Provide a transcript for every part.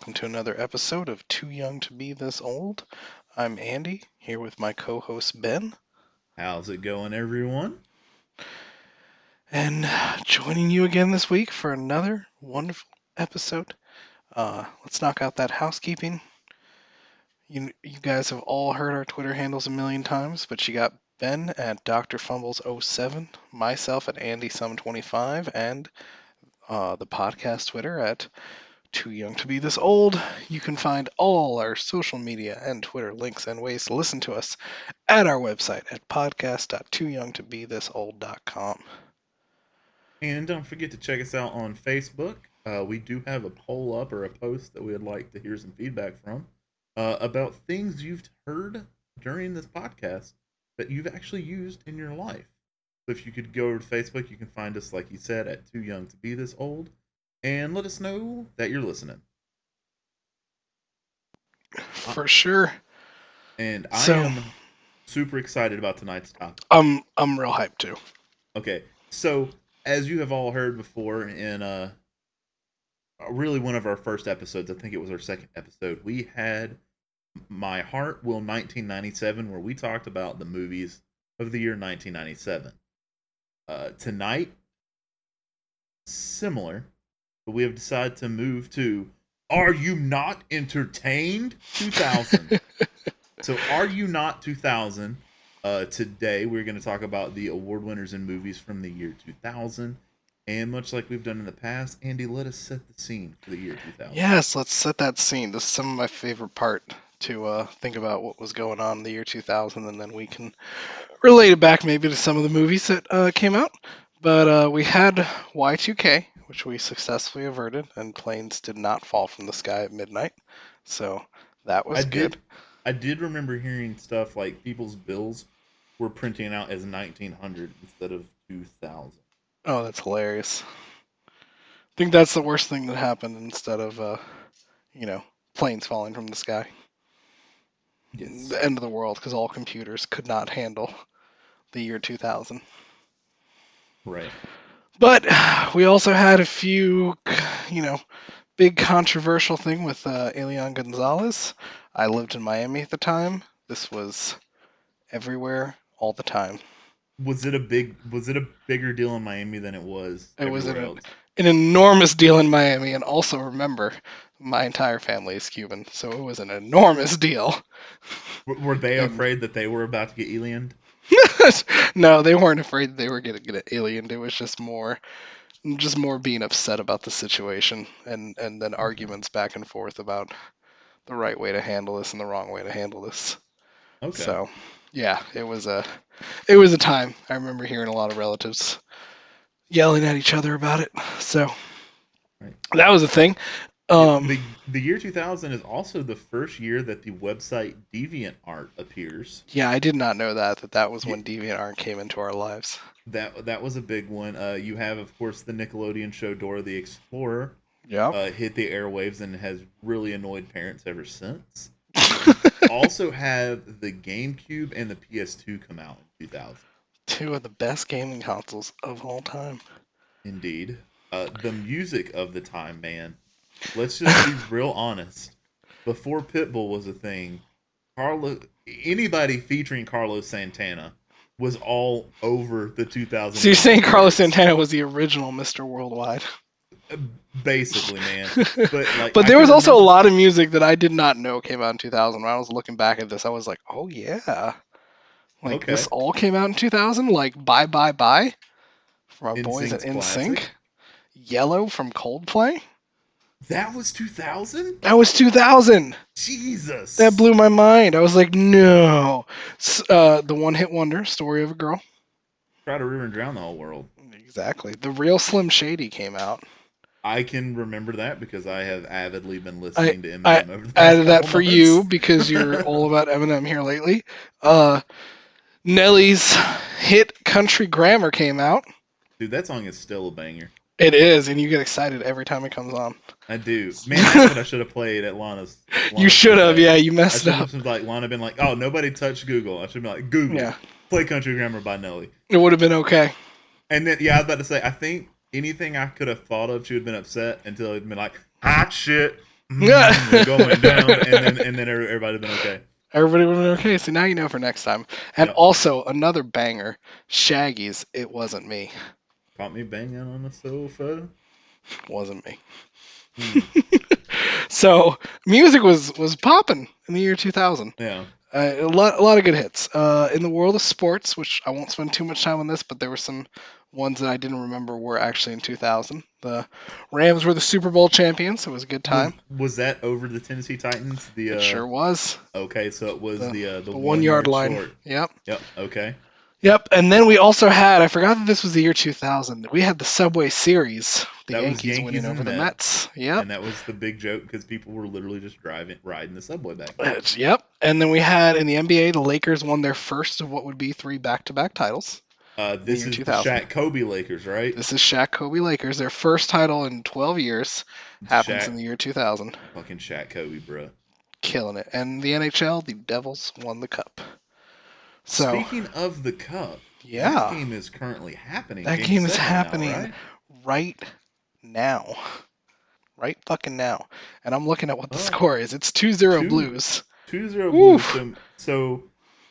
Welcome to another episode of Too Young to Be This Old. I'm Andy, here with my co host Ben. How's it going, everyone? And joining you again this week for another wonderful episode. Uh, let's knock out that housekeeping. You, you guys have all heard our Twitter handles a million times, but you got Ben at Dr. Fumbles07, myself at AndySum25, and uh, the podcast Twitter at Too Young to Be This Old. You can find all our social media and Twitter links and ways to listen to us at our website at podcast.tooyoungtobethisold.com. And don't forget to check us out on Facebook. Uh, we do have a poll up or a post that we would like to hear some feedback from uh, about things you've heard during this podcast that you've actually used in your life. So if you could go over to Facebook, you can find us, like you said, at Too Young to Be This Old, and let us know that you're listening. For sure. And I So- am super excited about tonight's topic. I'm I'm real hyped too. Okay, so as you have all heard before in uh really one of our first episodes, I think it was our second episode, we had My Heart Will 1997 where we talked about the movies of the year 1997. Uh tonight similar, but we have decided to move to Are You Not Entertained 2000. so Are You Not 2000 uh, today, we're going to talk about the award winners in movies from the year 2000. And much like we've done in the past, Andy, let us set the scene for the year 2000. Yes, let's set that scene. This is some of my favorite part to uh, think about what was going on in the year 2000, and then we can relate it back maybe to some of the movies that uh, came out. But uh, we had Y2K, which we successfully averted, and planes did not fall from the sky at midnight. So that was I good. did, I did remember hearing stuff like people's bills were printing out as 1900 instead of 2000. Oh, that's hilarious. I think that's the worst thing that happened instead of, uh, you know, planes falling from the sky. Yes. the end of the world because all computers could not handle the year 2000. Right. But we also had a few, you know, big controversial thing with uh, Elian Gonzalez. I lived in Miami at the time. This was everywhere, all the time. Was it a big was it a bigger deal in Miami than it was It was an-? An enormous deal in Miami, and also remember, my entire family is Cuban, so it was an enormous deal. Were they And- afraid that they were about to get aliened? no, they weren't afraid they were going to get aliened. It was just more, just more being upset about the situation, and and then mm-hmm. arguments back and forth about the right way to handle this and the wrong way to handle this. Okay. So, yeah, it was a, it was a time. I remember hearing a lot of relatives yelling at each other about it. So, Right. that was a thing. Um, the the year 2000 is also the first year that the website DeviantArt appears. yeah, I did not know that that that was when DeviantArt came into our lives. That that was a big one. Uh, you have, of course, the Nickelodeon show Dora the Explorer Yeah. uh, hit the airwaves and has really annoyed parents ever since. also have the GameCube and the PS2 come out in 2000. Two of the best gaming consoles of all time. Indeed. Uh, the music of the time, man. Let's just be real honest. Before Pitbull was a thing, Carlos, anybody featuring Carlos Santana was all over the 2000. So you're saying Carlos Santana was the original Mr. Worldwide? Basically, man. But like, But there was also a lot of music that I did not know came out in 2000. When I was looking back at this, I was like, oh yeah, like Okay. this all came out in 2000. Like Bye Bye Bye from our boys at NSYNC's NSYNC. classic. Yellow from Coldplay. That was 2000? That was 2000. Jesus. That blew my mind. I was like, no. Uh, the one hit wonder, Story of a Girl. Try to river and drown the whole world. Exactly. The real Slim Shady came out. I can remember that because I have avidly been listening to Eminem I over the past added that for months. you because you're all about Eminem here lately. Uh, Nelly's hit "Country Grammar" came out. Dude, that song is still a banger. It is, and you get excited every time it comes on. I do. Man, that's what I should have played at Lana's. you should have, yeah. You messed up. I up. have like Lana been like, "Oh, nobody touched Google." I should be like, "Google, Yeah, play Country Grammar by Nelly." it would have been okay. And then, yeah, I was about to say, I think anything I could have thought of, she would have been upset until it'd been like, "Hot shit." mm, we're going down, and then and then everybody been okay. Everybody would have been okay. So now you know for next time. And Yep. also another banger, Shaggy's "It Wasn't Me." Caught me banging on the sofa. Wasn't me. Hmm. so music was was popping in the year 2000. Yeah. Uh, a lot, a lot of good hits. Uh, in the world of sports, which I won't spend too much time on this, but there were some ones that I didn't remember were actually in 2000. The Rams were the Super Bowl champions. So it was a good time. Was, was that over the Tennessee Titans? The uh, it sure was. Okay, so it was The- the uh, the, The one yard line. short. Yep. Yep. Okay. Yep. And then we also had, I forgot that this was the year 2000. We had the Subway Series. The That Yankees, Yankees winning over the Mets. Mets. Yep. And that was the big joke because people were literally just driving, riding the subway back. Yep. And then we had in the NBA, the Lakers won their first of what would be three back-to-back titles. Uh, this is 2000. Shaq Kobe Lakers, right? This is Shaq Kobe Lakers. Their first title in 12 years happens Shaq, in the year 2000. fucking Shaq Kobe, bro. Killing it. And the NHL, the Devils won the cup. So, Speaking of the cup, that yeah, game is currently happening. That game is seven now, happening. right? right now. Right fucking now. And I'm looking at what the Oh. score is. It's 2-0 Two- Blues. Two zero Blues. So, so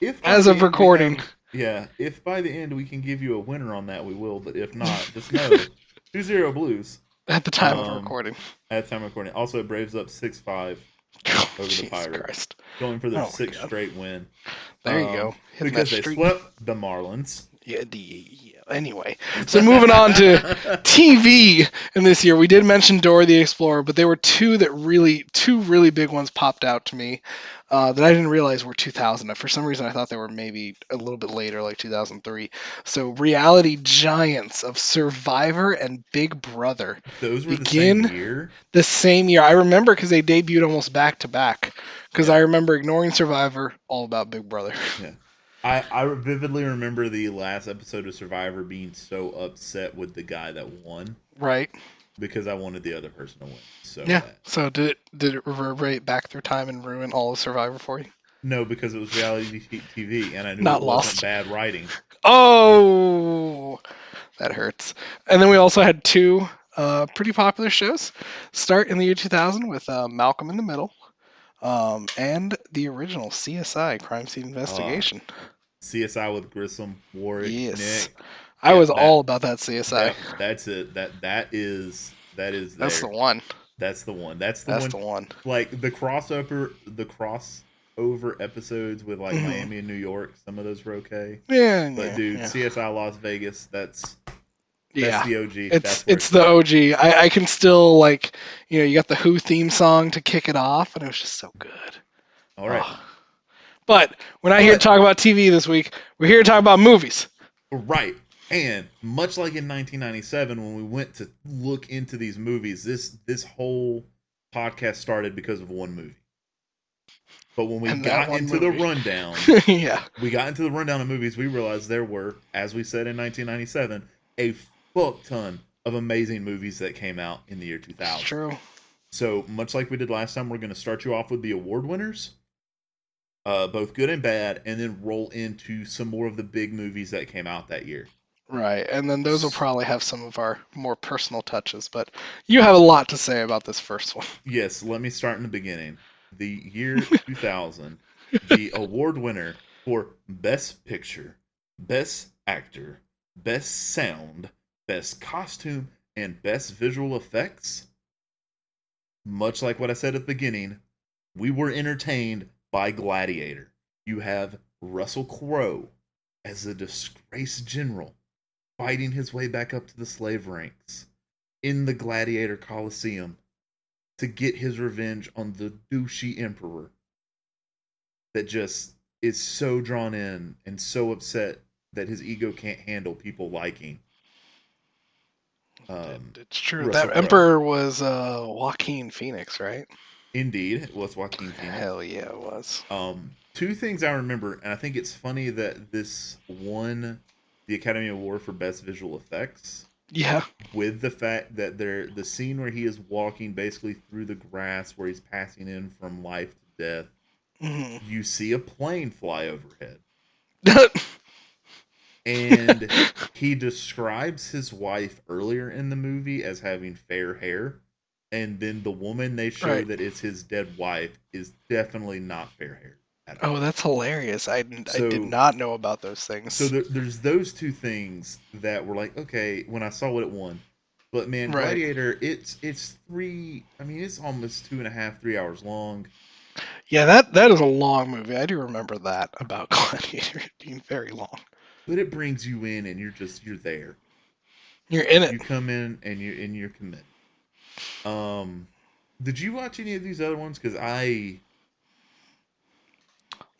if As of recording. have- yeah, if by the end we can give you a winner on that, we will. But if not, just know two zero Blues At the time of Um, recording. at the time of recording. Also, Braves up six five, the Jesus Pirates. Christ. going for their Oh sixth God. straight win. There you Um, go. Hitting because they streak. swept the Marlins. Yeah, the, yeah. Anyway, so moving on to TV in this year, we did mention Dora the Explorer, but there were two that really, two really big ones popped out to me uh, that I didn't realize were 2000. For some reason, I thought they were maybe a little bit later, like 2003. So, reality giants of Survivor and Big Brother, Those were Begin- the same year. the same year. I remember because they debuted almost back to back. Because I remember ignoring Survivor, all about Big Brother. I, I vividly remember the last episode of Survivor being so upset with the guy that won right? because I wanted the other person to win. So Yeah. bad. So did it did it reverberate back through time and ruin all of Survivor for you? No, because it was reality TV, and I knew Not it lost. wasn't bad writing. Oh, that hurts. And then we also had two uh, pretty popular shows start in the year 2000 with uh, Malcolm in the Middle um, and the original CSI Crime Scene Investigation. CSI with Grissom, Warrick, Yes. Nick. I yeah, was that- all about that CSI. Yep, that's it. That that is that is there. That's the one. That's the one. That's the one. That's one. the one. Like the crossover, the crossover episodes with like Mhm. Miami and New York. Some of those were okay. Yeah, But yeah, dude, yeah. CSI Las Vegas. That's yeah. the OG. It's it's the OG. I, I can still like you know you got the Who theme song to kick it off, and it was just so good. all right. Oh. But we're not here to talk about TV this week. We're here to talk about movies. Right. And much like in 1997 when we went to look into these movies, this this whole podcast started because of one movie. But when we And got into the rundown, yeah, we got into the rundown of movies, we realized there were, as we said in 1997, a fuck ton of amazing movies that came out in the year 2000. true. So, much like we did last time, we're going to start you off with the award winners, uh, both good and bad, and then roll into some more of the big movies that came out that year. Right, and then those will probably have some of our more personal touches. But you have a lot to say about this first one. Yes, let me start in the beginning. The year 2000, the award winner for Best Picture, Best Actor, Best Sound, Best Costume, and Best Visual Effects. Much like what I said at the beginning, we were entertained by Gladiator. You have Russell Crowe as a disgraced general fighting his way back up to the slave ranks in the Gladiator Coliseum to get his revenge on the douchey emperor that just is so drawn in and so upset that his ego can't handle people liking. Um, it's true. Russell that Crowe. emperor was uh, Joaquin Phoenix, right? indeed, it was Joaquin Phoenix. Hell yeah, it was. Um, two things I remember, and I think it's funny that this won the Academy Award for Best Visual Effects Yeah, with the fact that there the scene where he is walking basically through the grass where he's passing in from life to death hmm you see a plane fly overhead and he describes his wife earlier in the movie as having fair hair and then the woman they show Right. that it's his dead wife is definitely not fair haired. at oh, all. Oh, that's hilarious. I, didn't- I did not know about those things. So there, there's those two things that were like, okay, when I saw what it won. But man, Right. Gladiator, it's it's three. I mean, it's almost two and a half, three hours long. yeah, that that is a long movie. I do remember that about Gladiator being very long. But it brings you in, and you're just you're there. You're in it. You come in, and you and you're committed. Um, did you watch any of these other ones? Because I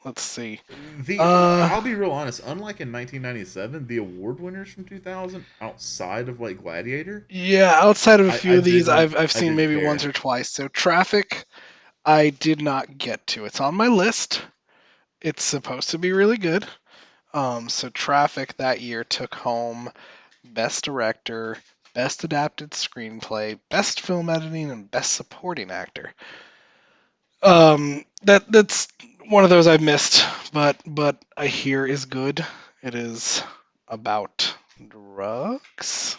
Let's see. the Uh, I'll be real honest. Unlike in 1997, the award winners from 2000, outside of like Gladiator, Yeah, outside of a few I of these, I've I I've seen maybe care. once or twice. So Traffic, I did not get to. It's on my list. It's supposed to be really good. Um, so Traffic that year took home Best Director, Best Adapted Screenplay, Best Film Editing, and Best Supporting Actor. Um, that that's one of those I've missed, but but I hear is good. It is about drugs.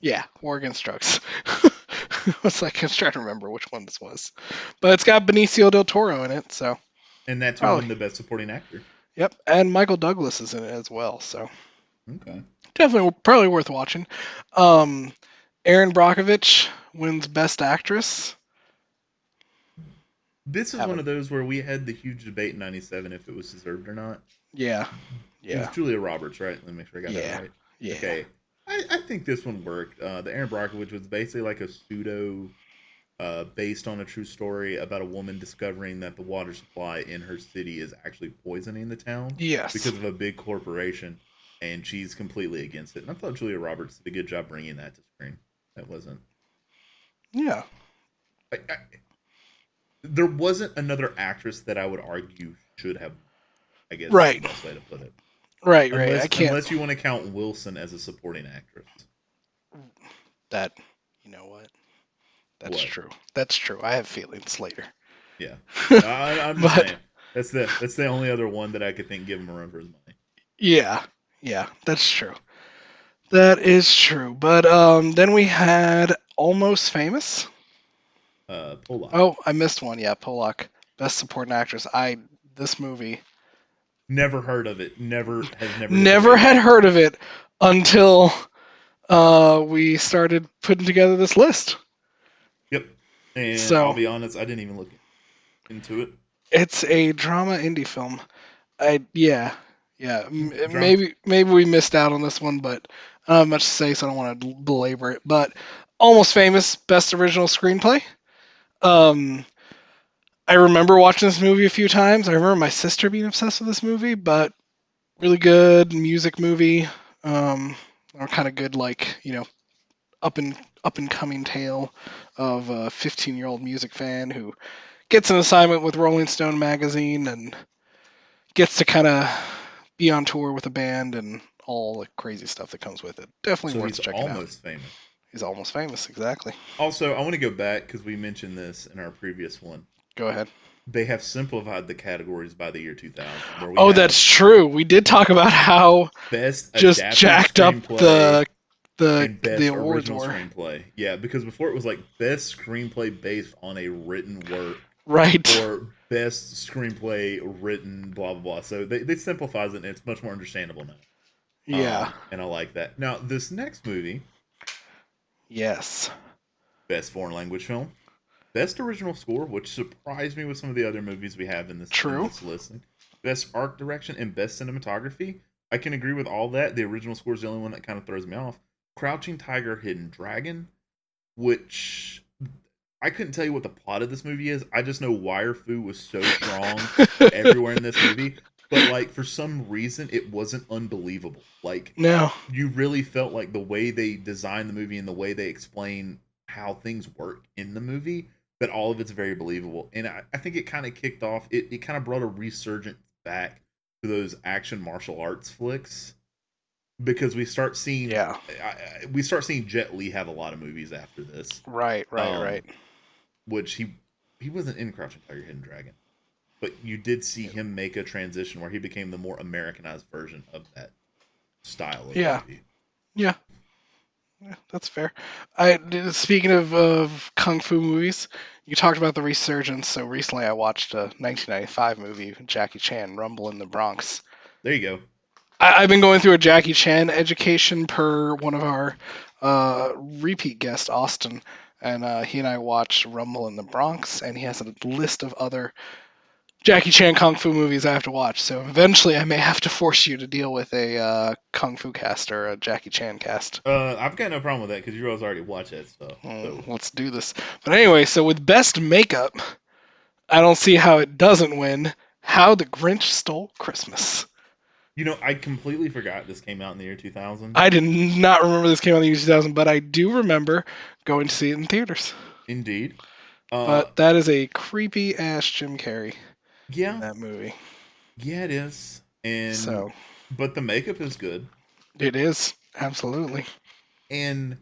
Yeah, War Against Drugs. I was like, I was trying to remember which one this was, but it's got Benicio del Toro in it. So, and that's Oh. the best supporting actor. Yep, and Michael Douglas is in it as well. So, Okay. definitely probably worth watching. Um, Erin Brockovich wins Best Actress. This is Haven't- one of those where we had the huge debate in '97 if it was deserved or not. Yeah, yeah. It was Julia Roberts, right? Let me make sure I got Yeah. that right. yeah. Okay. I, I think this one worked. Uh, the Erin Brockovich was basically like a pseudo, uh, based on a true story about a woman discovering that the water supply in her city is actually poisoning the town Yes. because of a big corporation, and she's completely against it. And I thought Julia Roberts did a good job bringing that to screen. That wasn't. yeah. I, I, there wasn't another actress that I would argue should have. I guess Right. The best way to put it. Right, right. I can't. unless you want to count Wilson as a supporting actress. That you know what? That's What? true. That's true. I have feelings later. Yeah. I, I'm But- saying. That's the that's the only other one that I could think give him a run for his money. Yeah, yeah, that's true. That is true. But um, then we had Almost Famous. Uh, Pollock. Oh, I missed one. Yeah, Pollock, Best Supporting Actress. I this movie Never heard of it. Never has never. never had heard of it until uh, we started putting together this list. And So- I'll be honest, I didn't even look into it. It's a drama indie film. I yeah yeah m- maybe maybe we missed out on this one, but I don't have much to say, so I don't want to belabor it. But almost famous best original screenplay. Um, I remember watching this movie a few times. I remember my sister being obsessed with this movie, but really good music movie. Um, or kind of good like you know up and up and coming tale of a 15 year old music fan who gets an assignment with Rolling Stone magazine and gets to kind of be on tour with a band and all the crazy stuff that comes with it. Definitely So worth he's checking out. almost famous. He's almost famous, exactly. Also, I want to go back because we mentioned this in our previous one. Go ahead. They have simplified the categories by the year 2000. Where we Oh, that's true. We did talk about how best just jacked up screenplay the the best the awards original were. screenplay. Yeah, because before it was like best screenplay based on a written work Right. or best screenplay written blah blah blah. So they they simplifies it and it's much more understandable now. yeah. Um, and I like that. Now this next movie, yes. best foreign language film, best original score, which surprised me with some of the other movies we have in this, in True. this listing. Best art direction and best cinematography. I can agree with all that. The original score is the only one that kind of throws me off. Crouching Tiger, Hidden Dragon, which I couldn't tell you what the plot of this movie is. I just know Wire Fu was so strong everywhere in this movie. But like for some reason it wasn't unbelievable. Like no. you really felt like the way they designed the movie and the way they explain how things work in the movie, that all of it's very believable. And I, I think it kind of kicked off, it, it kind of brought a resurgence back to those action martial arts flicks because we start seeing, Yeah. I, I, we start seeing Jet Li have a lot of movies after this, Right. Right. Um, right. which he he wasn't in Crouching Tiger, Hidden Dragon, but you did see him make a transition where he became the more Americanized version of that style of Yeah. movie. Yeah. Yeah, that's fair. I speaking of, of kung fu movies, you talked about the resurgence. So recently, I watched a 1995 movie, Jackie Chan, Rumble in the Bronx. There you go. I, I've been going through a Jackie Chan education per one of our uh, repeat guests, Austin, and uh, he and I watched Rumble in the Bronx, and he has a list of other Jackie Chan kung fu movies I have to watch. So eventually, I may have to force you to deal with a uh, kung fu cast or a Jackie Chan cast. Uh, I've got no problem with that because you guys already watch that stuff. Hmm, So. Let's do this. But anyway, so with best makeup, I don't see how it doesn't win. How the Grinch Stole Christmas. You know, I completely forgot this came out in the year 2000. I did not remember this came out in the year 2000, but I do remember going to see it in theaters. Indeed. Uh, But that is a creepy ass Jim Carrey yeah, that movie. yeah, it is. And So but the makeup is good, it is absolutely. and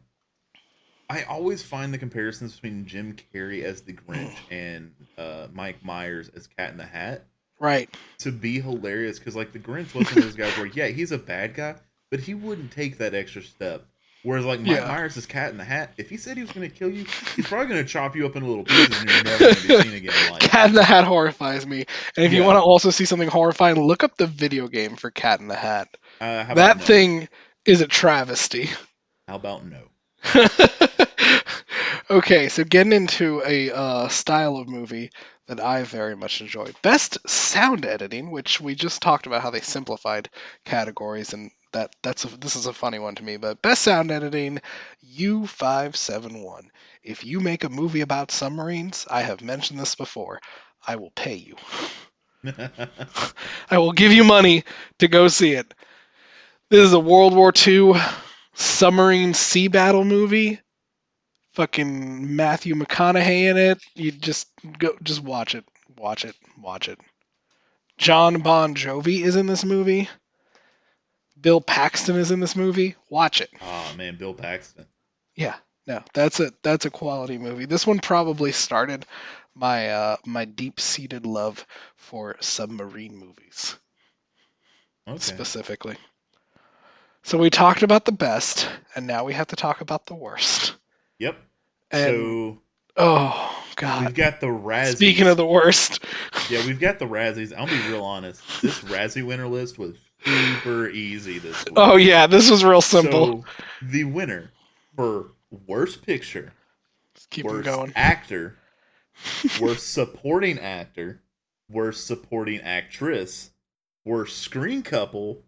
I always find the comparisons between Jim Carrey as the Grinch and uh, Mike Myers as Cat in the Hat Right. to be hilarious because like the Grinch was one of those guys where yeah he's a bad guy, but he wouldn't take that extra step. Whereas like Mike Yeah. Myers is Cat in the Hat, if he said he was going to kill you, he's probably going to chop you up into little pieces and you're never going to be seen again. Like Cat in the Hat horrifies me. And if you want to also see something horrifying, look up the video game for Cat in the Hat. uh, That no? thing is a travesty. How about no? okay, so getting into a uh, style of movie that I very much enjoyed. Best sound editing, which we just talked about how they simplified categories, and that that's a, this is a funny one to me. But best sound editing, U five seven one. If you make a movie about submarines, I have mentioned this before. I will pay you. I will give you money to go see it. This is a World War II submarine sea battle movie. Fucking Matthew McConaughey in it. You just go, just watch it, watch it, watch it. Jon Bon Jovi is in this movie. Bill Paxton is in this movie. Watch it. oh man, Bill Paxton. Yeah, no, that's a that's a quality movie. This one probably started my uh, my deep seated love for submarine movies Okay. specifically. So we talked about the best, and now we have to talk about the worst. Yep. And so oh god, we've got the Razzies. speaking of the worst, yeah, we've got the Razzies. I'll be real honest. This Razzie winner list was super easy this week. oh yeah, this was real simple. So the winner for worst picture, Let's keep worst going. actor, worst supporting actor, worst supporting actress, worst screen couple,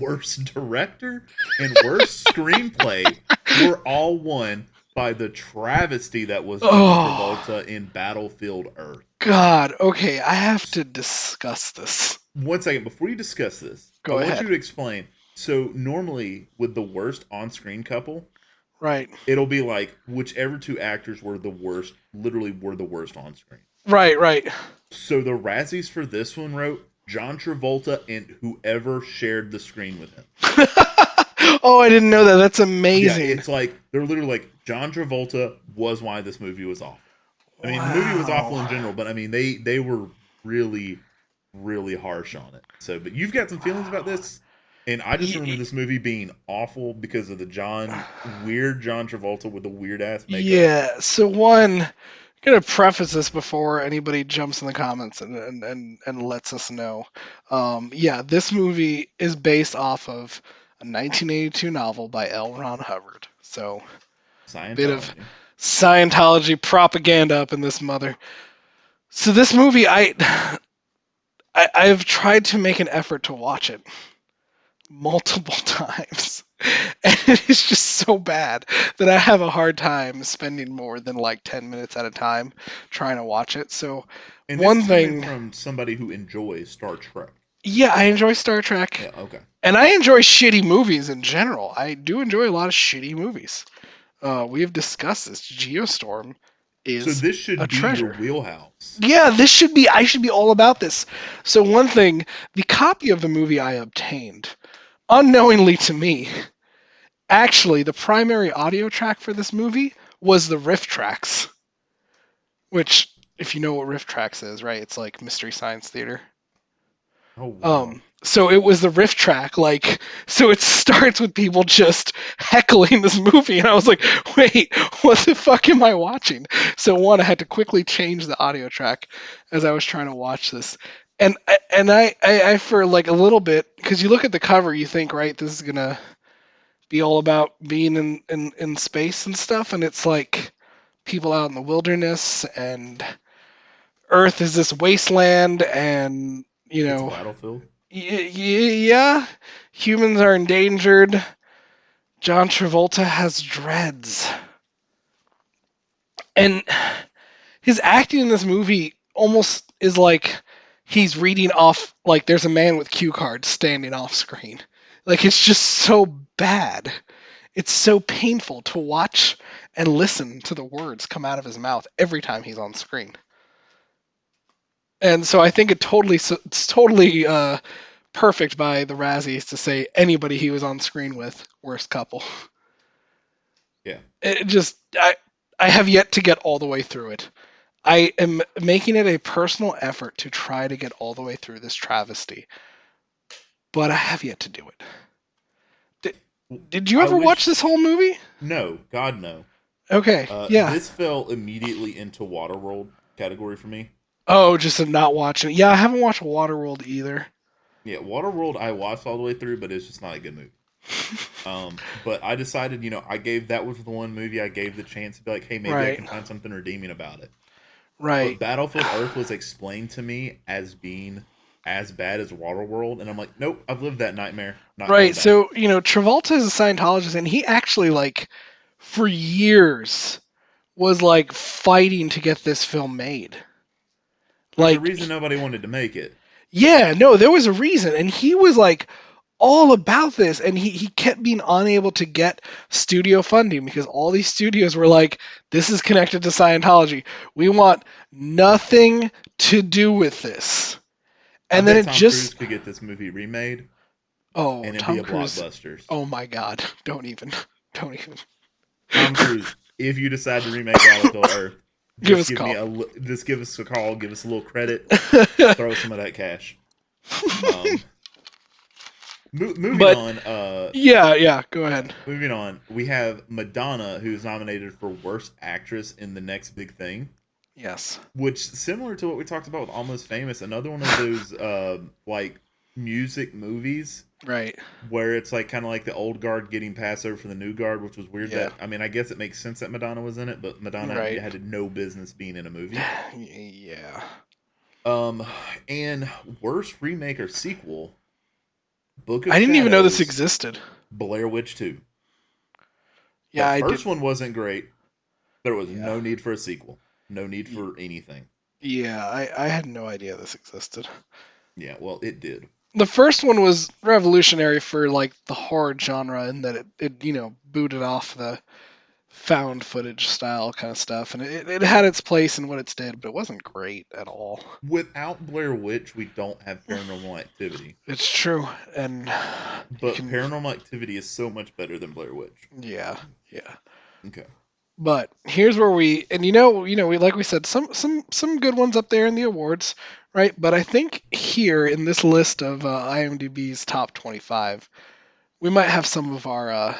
worst director, and worst screenplay were all won by the travesty that was Oh. Travolta in Battlefield Earth. God, okay, I have to discuss this. One second, before you discuss this, Go I want ahead. you to explain. So normally with the worst on-screen couple, Right, it'll be like whichever two actors were the worst, literally were the worst on screen. right, right. So the Razzies for this one wrote John Travolta and whoever shared the screen with him. oh, I didn't know that. That's amazing. Yeah, it's like they're literally like John Travolta was why this movie was awful. I mean, the movie was awful in general, but I mean they they were really really harsh on it. So, but you've got some feelings about this, and I just remember this movie being awful because of the John weird John Travolta with the weird ass makeup. Yeah. So one, I'm gonna preface this before anybody jumps in the comments and and and, and lets us know. Um, yeah, this movie is based off of a 1982 novel by L. Ron Hubbard. So Scientology. bit of- Scientology propaganda up in this mother. So this movie, I, I I've tried to make an effort to watch it multiple times, and it is just so bad that I have a hard time spending more than like ten minutes at a time trying to watch it. So and one thing- from somebody who enjoys Star Trek. Yeah, I enjoy Star Trek. Yeah, okay. And I enjoy shitty movies in general. I do enjoy a lot of shitty movies. Uh, we have discussed this. Geostorm is So this should a be treasure. your wheelhouse. Yeah, this should be. I should be all about this. So one thing, the copy of the movie I obtained, unknowingly to me, actually the primary audio track for this movie was the RiffTrax. Which, if you know what RiffTrax is, right? It's like Mystery Science Theater. Oh. Um, so it was the riff track like so it starts with people just heckling this movie and i was like wait what the fuck am i watching so one i had to quickly change the audio track as i was trying to watch this and and i i, I for like a little bit because you look at the cover you think right this is gonna be all about being in in, in space and stuff and it's like people out in the wilderness and earth is this wasteland and you It's know Battlefield. Y- y- yeah, humans are endangered. John Travolta has dreads. And his acting in this movie almost is like he's reading off, like there's a man with cue cards standing off screen. Like it's just so bad. It's so painful to watch and listen to the words come out of his mouth every time he's on screen. And so I think it totally, it's totally uh, perfect by the Razzies to say anybody he was on screen with, worst couple. Yeah. It just, I, I have yet to get all the way through it. I am making it a personal effort to try to get all the way through this travesty, but I have yet to do it. Did, did you ever wish- watch this whole movie? No, God no. Okay, Uh, yeah. This fell immediately into Waterworld category for me. Oh, just not watching. it. Yeah, I haven't watched Waterworld either. Yeah, Waterworld I watched all the way through, but it's just not a good movie. Um, but I decided, you know, I gave that was the one movie I gave the chance to be like, hey, maybe I can find something redeeming about it. right. But Battlefield Earth was explained to me as being as bad as Waterworld, and I'm like, nope, I've lived that nightmare. Not Right. So, you know, Travolta is a Scientologist and he actually like for years was like fighting to get this film made. There's Like a reason nobody wanted to make it. yeah, no, there was a reason and he was like all about this and he, he kept being unable to get studio funding because all these studios were like this is connected to Scientology. We want nothing to do with this. And then it Tom just Cruise could get this movie remade, oh, and it'd Tom be a Cruise. blockbuster. Oh my god, don't even. Don't even. Tom Cruise, if you decide to remake Battlefield Earth, Give just us a give me a li- just give us a call, give us a little credit, throw some of that cash. Um, mo- moving But- on, uh, Yeah, yeah, go ahead. moving on, we have Madonna, who's nominated for Worst Actress in the Next Big Thing, Yes. which similar to what we talked about with Almost Famous, another one of those uh, like music movies Right. where it's like kind of like the old guard getting passed over for the new guard, which was weird. Yeah. That I mean, I guess it makes sense that Madonna was in it, but Madonna Right. had no business being in a movie. Yeah. Um, and worst remake or sequel, Book of I didn't even know this existed. Blair Witch Two. Yeah, I the did. first one wasn't great. There was Yeah. no need for a sequel. No need for anything. Yeah, I, I had no idea this existed. Yeah, well, it did. The first one was revolutionary for like the horror genre in that it, it you know booted off the found footage style kind of stuff, and it, it had its place in what it did, but it wasn't great at all. Without Blair Witch, we don't have Paranormal Activity. It's true, and But can- Paranormal Activity is so much better than Blair Witch. yeah, yeah. Okay. But here's where we and you know you know we like we said some some some good ones up there in the awards, right? But I think here in this list of uh, IMDb's top 25, we might have some of our uh,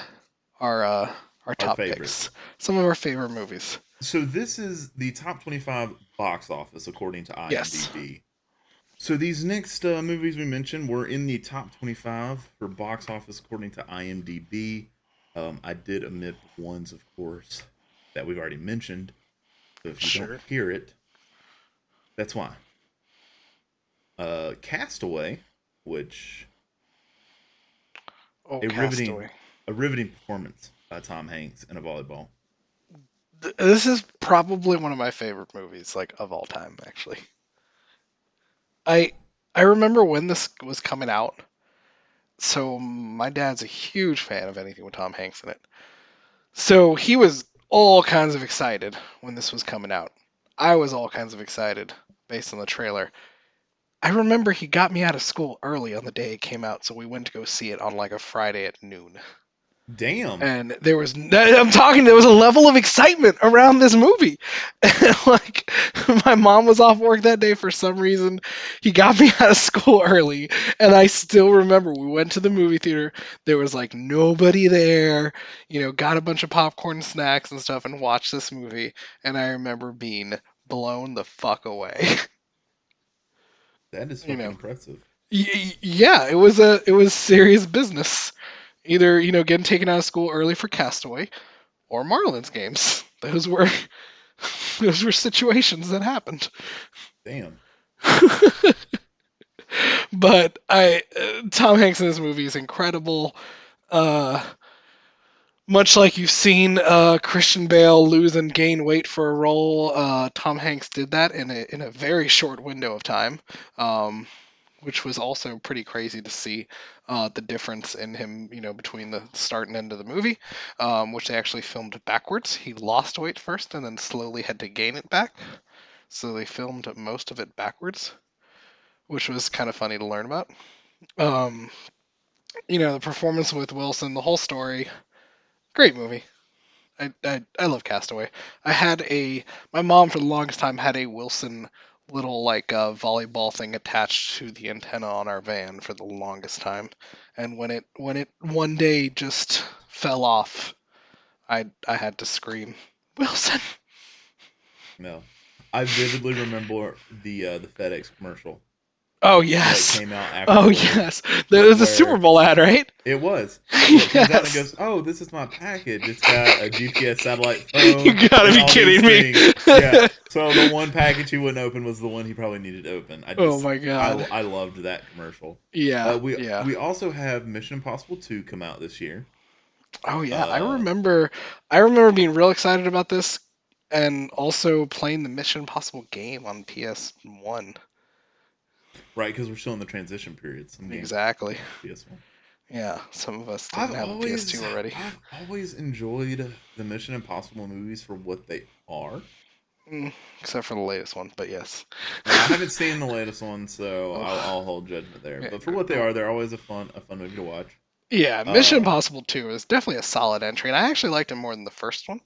our uh, our top favorites. picks, some of our favorite movies. So this is the top 25 box office according to IMDb. Yes. So these next uh, movies we mentioned were in the top 25 for box office according to IMDb. Um, I did omit ones, of course, that we've already mentioned. So if you Sure. don't hear it, that's why. Uh, Castaway, which Oh, A riveting- a riveting performance by Tom Hanks in a volleyball. This is probably one of my favorite movies, like of all time, actually. I I remember when this was coming out. So my dad's a huge fan of anything with Tom Hanks in it. So he was all kinds of excited when this was coming out. I was all kinds of excited based on the trailer. I remember he got me out of school early on the day it came out, so we went to go see it on like a Friday at noon. Damn. and there was I'm talking there was a level of excitement around this movie. And like my mom was off work that day for some reason. He got me out of school early and I still remember we went to the movie theater. There was like nobody there. You know, got a bunch of popcorn snacks and stuff and watched this movie and I remember being blown the fuck away. that is you know. impressive. Y- y- yeah, it was a it was serious business. Either you know getting taken out of school early for Castaway, or Marlins games. Those were those were situations that happened. Damn. but I uh, Tom Hanks in this movie is incredible. Uh, much like you've seen uh, Christian Bale lose and gain weight for a role, uh, Tom Hanks did that in a in a very short window of time, um, which was also pretty crazy to see uh, the difference in him, you know, between the start and end of the movie, um, which they actually filmed backwards. He lost weight first and then slowly had to gain it back, so they filmed most of it backwards, which was kind of funny to learn about. Um, you know, the performance with Wilson, the whole story great movie. I, I I love Castaway. I had a my mom for the longest time had a Wilson little like uh, volleyball thing attached to the antenna on our van for the longest time, and when it when it one day just fell off, I I had to scream Wilson. No. I vividly remember the uh, the FedEx commercial Oh yes. came out after. Oh yes. There was a Super Bowl ad, right? It was. It comes out and yes. goes, "Oh, this is my package. It's got a GPS satellite phone." You gotta be kidding me. yeah. So the one package he wouldn't open was the one he probably needed to open. I just, Oh my god. I, I loved that commercial. yeah. Uh, we yeah. we also have Mission Impossible 2 come out this year. Oh yeah, I Uh, remember. I remember being real excited about this, and also playing the Mission Impossible game on PS One. Right, because we're still in the transition period. Some Exactly. PS1. Yeah, some of us didn't I've have always, PS2 already. I've always enjoyed the Mission Impossible movies for what they are. Mm, except for the latest one, but yes. I haven't seen the latest one, so I'll, I'll hold judgment there. Yeah. But for what they are, they're always a fun a fun movie to watch. Yeah, Mission Uh, Impossible 2 is definitely a solid entry, and I actually liked it more than the first one.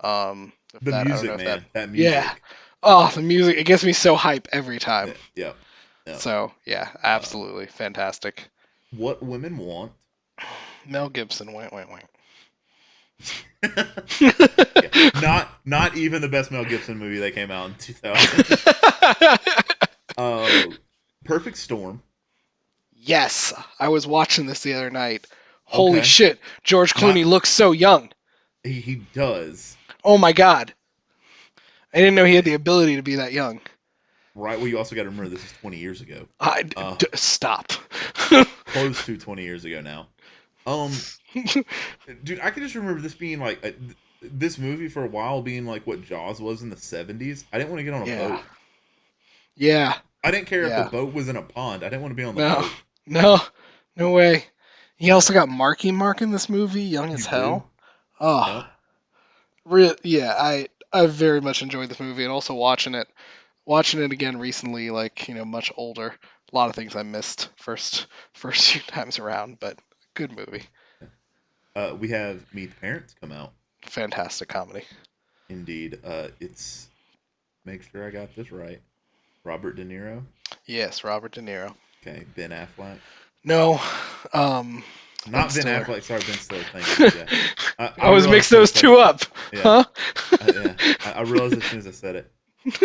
Um, The that- music, man, that- that, music. Yeah. Oh, the music! It gets me so hype every time. Yeah. yeah. So yeah, absolutely fantastic. What women want. Mel Gibson, wait, wait, wait. Yeah. Not not even the best Mel Gibson movie that came out in 2000. uh, Perfect Storm. yes, I was watching this the other night. Holy Okay. shit, George Clooney looks so young. He, he does. Oh my god. I didn't know he had the ability to be that young. Right. Well, you also got to remember this is 20 years ago. I Uh. d- stop. Close to 20 years ago now. Um, dude, I can just remember this being like a, this movie for a while being like what Jaws was in the 70s. I didn't want to get on a Yeah. boat. yeah. I didn't care Yeah. if the boat was in a pond. I didn't want to be on the No. boat. No. No way. He also got Marky Mark in this movie, young as You hell. Oh. Yep. Re- yeah, I I very much enjoyed this movie and also watching it watching it again recently, like, you know, much older. A lot of things I missed first first few times around, but good movie. Uh, we have Meet the Parents come out. Fantastic comedy. Indeed. Uh, it's make sure I got this right. Robert De Niro. Yes, Robert De Niro. Okay, Ben Affleck. No, um, Not Ben. Affleck. Sorry, Ben Stiller. Thank you. Yeah. I, I mixed those two up, yeah, huh? uh, yeah. I, I realized as soon as I said it.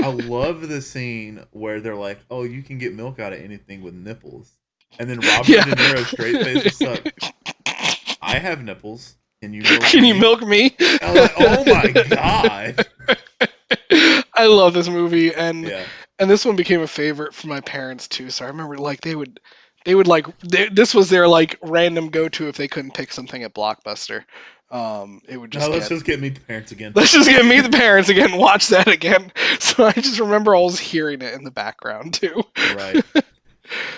I love the scene where they're like, "Oh, you can get milk out of anything with nipples," and then Robert Yeah. De Niro straight face is like, "I have nipples. Can you milk Can you me?" milk me? Like, "Oh my god!" I love this movie, and Yeah, and this one became a favorite for my parents too. So I remember like they would they would like they, this was their like random go to if they couldn't pick something at Blockbuster. Um, it would just now let's get, just get me the Parents again. let's just get me the parents again and watch that again. So I just remember always hearing it in the background too. right.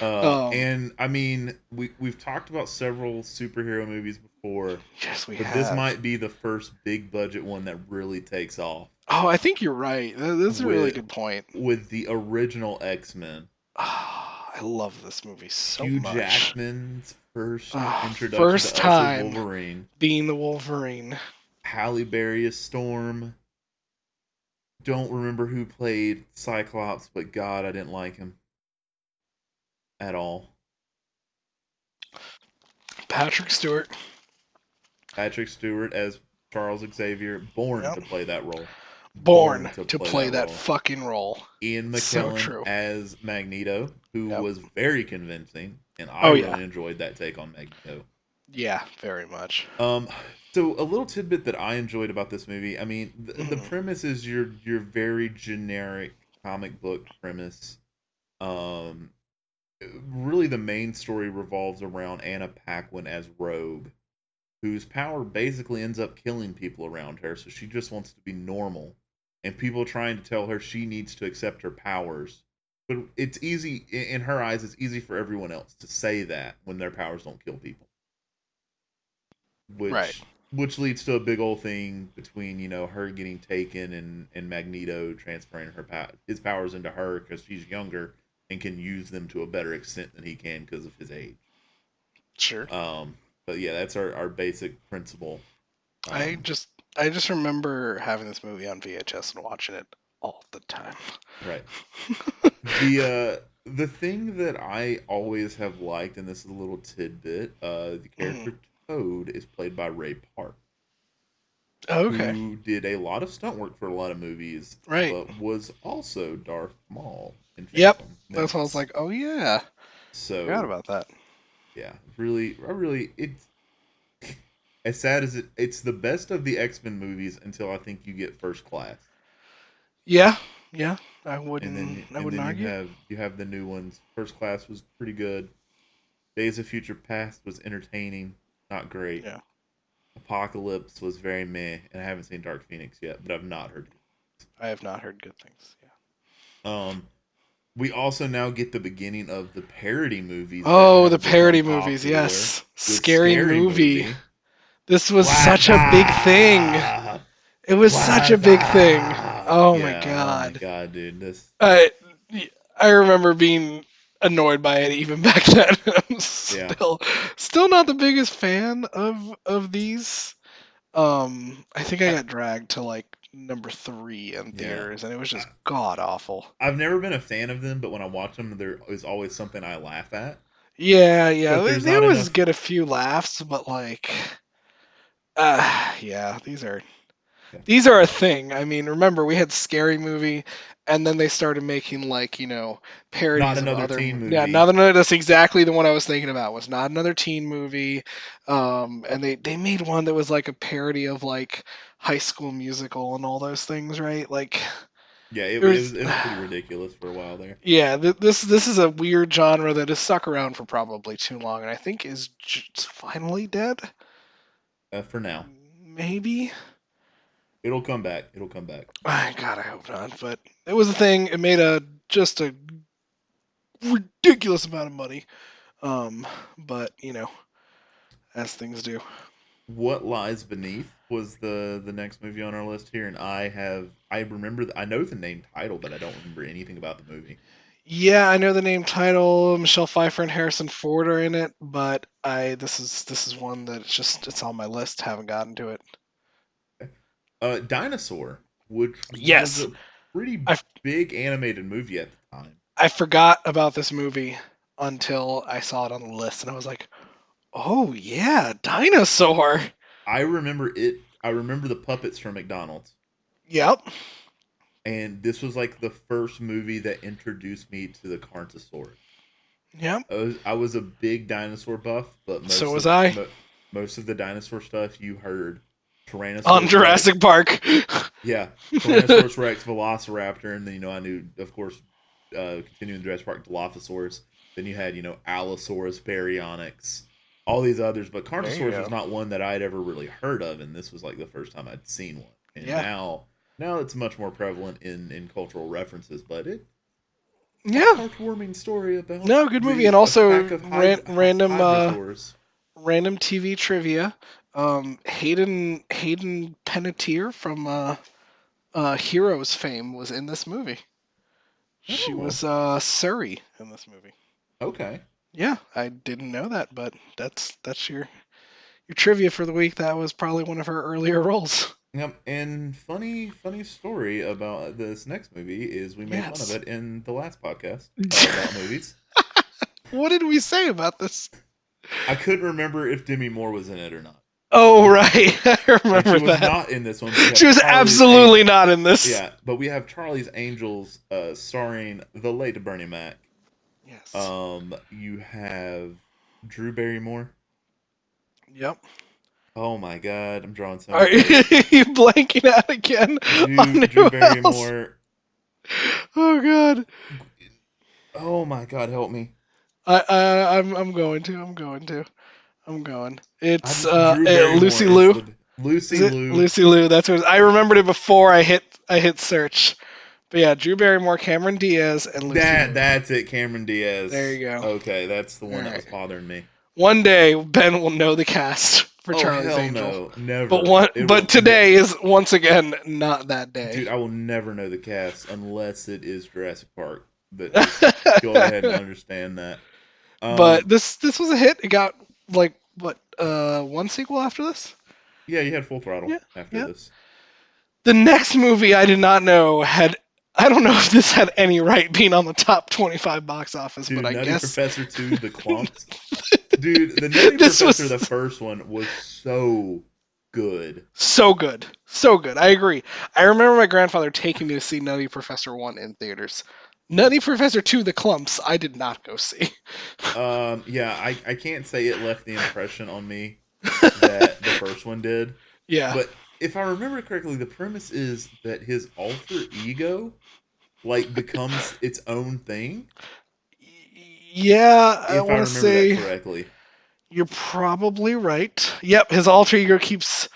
Uh, Um, and I mean, we we've talked about several superhero movies before, Yes, we but have. this might be the first big budget one that really takes off Oh, I think you're right. Th- This is a really good point. with the original X Men. I love this movie so Hugh much. Hugh Jackman's first Ah, introduction first to us time. as Wolverine. Being the Wolverine. Halle Berry as Storm. Don't remember who played Cyclops, but God, I didn't like him at all. Patrick Stewart. Patrick Stewart as Charles Xavier, born Yep. to play that role. Born, to, play, that, role. fucking role. Ian So McKellen true. as Magneto, who Yep. was very convincing, and I Oh, really yeah. enjoyed that take on Magneto. Yeah, very much. Um, so a little tidbit that I enjoyed about this movie. I mean, the, the Mhm. premise is your your very generic comic book premise. Um, really, the main story revolves around Anna Paquin as Rogue, whose power basically ends up killing people around her. So she just wants to be normal, and people trying to tell her she needs to accept her powers. But it's easy in in her eyes. It's easy for everyone else to say that when their powers don't kill people. Which Right. which leads to a big old thing between you know her getting taken and and Magneto transferring her pow- his powers into her because she's younger and can use them to a better extent than he can because of his age. Sure. Um, but yeah, that's our our basic principle. I Um, just I just remember having this movie on VHS and watching it all the time. right. the uh the thing that I always have liked, and this is a little tidbit, uh, the character Toad is played by Ray Park. okay. who did a lot of stunt work for a lot of movies, Right. But was also Darth Maul. In Yep, Phantom That's why I was like, oh yeah, so forgot about that. yeah, really, I really, it's as sad as it. It's the best of the X Men movies until I think you get First Class, Yeah, yeah. I wouldn't. then I wouldn't argue. you have you have the new ones. First Class was pretty good. Days of Future Past was entertaining, not great. Yeah. Apocalypse was very meh, and I haven't seen Dark Phoenix yet, but I've not heard I have not heard good things. Yeah. Um, we also now get the beginning of the parody movies. Oh, the parody movies. Yes, with scary, movie. Movie. This was such a big thing. It was such a big thing. Oh Yeah, my Oh my god. god, dude, this. I I remember being annoyed by it even back then. I'm still still not the biggest fan of of these. Um, I think I got dragged to like number three in Yeah. theaters, and it was just god awful. I've never been a fan of them, but when I watch them, there is always something I laugh at. Yeah, yeah, they, they always enough- get a few laughs, but like, uh, yeah, these are these are a thing. I mean, remember we had Scary Movie, and then they started making like you know parodies Not of Another other Teen movie. Yeah, not another. That's exactly the one I was thinking about. Was not another teen movie. Um, and they they made one that was like a parody of like High School Musical and all those things, right? Like. Yeah, it, There's- was, it was pretty ridiculous for a while there. Yeah, th- this this is a weird genre that has stuck around for probably too long, and I think is j- finally dead. Uh, for now, Maybe. it'll come back. It'll come back. God, I hope not. But it was a thing. It made a just a ridiculous amount of money. Um, but you know, as things do. What Lies Beneath was the the next movie on our list here, and I have I remember the, I know the name title, but I don't remember anything about the movie. Yeah, I know the name title. Michelle Pfeiffer and Harrison Ford are in it, but I this is this is one that it's just it's on my list. Haven't gotten to it. Uh, Dinosaur, which Yes. was a pretty I've- big animated movie at the time. I forgot about this movie until I saw it on the list, and I was like, "Oh yeah, dinosaur." I remember it. I remember the puppets from McDonald's, Yep. And this was like the first movie that introduced me to the Carnotaurus. Yeah, I was, I was a big dinosaur buff, but most So of, was I. mo- most of the dinosaur stuff you heard Tyrannosaurus On Rex- Jurassic Park. Yeah, Tyrannosaurus Rex, Velociraptor, and then you know I knew, of course, uh, continuing Jurassic Park, Dilophosaurus. Then you had you know Allosaurus, Baryonyx, all these others, but There you Carnotaurus go. was not one that I'd ever really heard of, and this was like the first time I'd seen one. And Yeah. now, now it's much more prevalent in in cultural references, but it yeah. heartwarming story about No, good movie, and also ran- random, uh. Random TV trivia. Um, Hayden Hayden Panettiere from uh, uh, Heroes fame was in this movie. She Oh. was uh, Suri in this movie. Okay. Yeah, I didn't know that, but that's that's your your trivia for the week. That was probably one of her earlier roles. Yep. And funny, funny story about this next movie is we made Yes. fun of it in the last podcast about movies. What did we say about this? I couldn't remember if Demi Moore was in it or not. Oh right, I And remember she was not in this one. but we have she was Charlie's absolutely not in this. Yeah, but we have Charlie's Angels uh, starring the late Bernie Mac. Yes. Um, you have Drew Barrymore. yep. Oh my God, I'm drawing so. Are you, blanking out again? Drew, who Drew? Barrymore. Oh god. Oh my God, help me. I, I I'm I'm going to. I'm going to. I'm going. It's uh, uh, Lucy Liu. the- Lucy Liu. Lucy Liu. That's what I remembered it before I hit I hit search. But yeah, Drew Barrymore, Cameron Diaz, and Lucy That that's it, Cameron Diaz. There you go. Okay, that's the one that was bothering me. One day Ben will know the cast for oh Charlie's hell Angels. no, never. But one, It but will- today is once again not that day. dude, I will never know the cast unless it is Jurassic Park. But go ahead and understand that. Um, but this this was a hit. It got like what uh one sequel after this. yeah, you had full throttle Yeah, after yeah. this. The next movie I did not know had. I don't know if this had any right being on the top 25 box office, Dude, but I Nutty guess Professor 2, The Klumps. Dude, the Nutty This Professor, was- the first one, was so good. so good, so good. I agree. I remember my grandfather taking me to see Nutty Professor 1 in theaters. Nutty Professor 2, The Klumps, I did not go see. Um, yeah, I, I can't say it left the impression on me that the first one did. yeah. But if I remember correctly, the premise is that his alter ego like becomes its own thing. Yeah, I want to say correctly. you're probably right. Yep, his alter ego keeps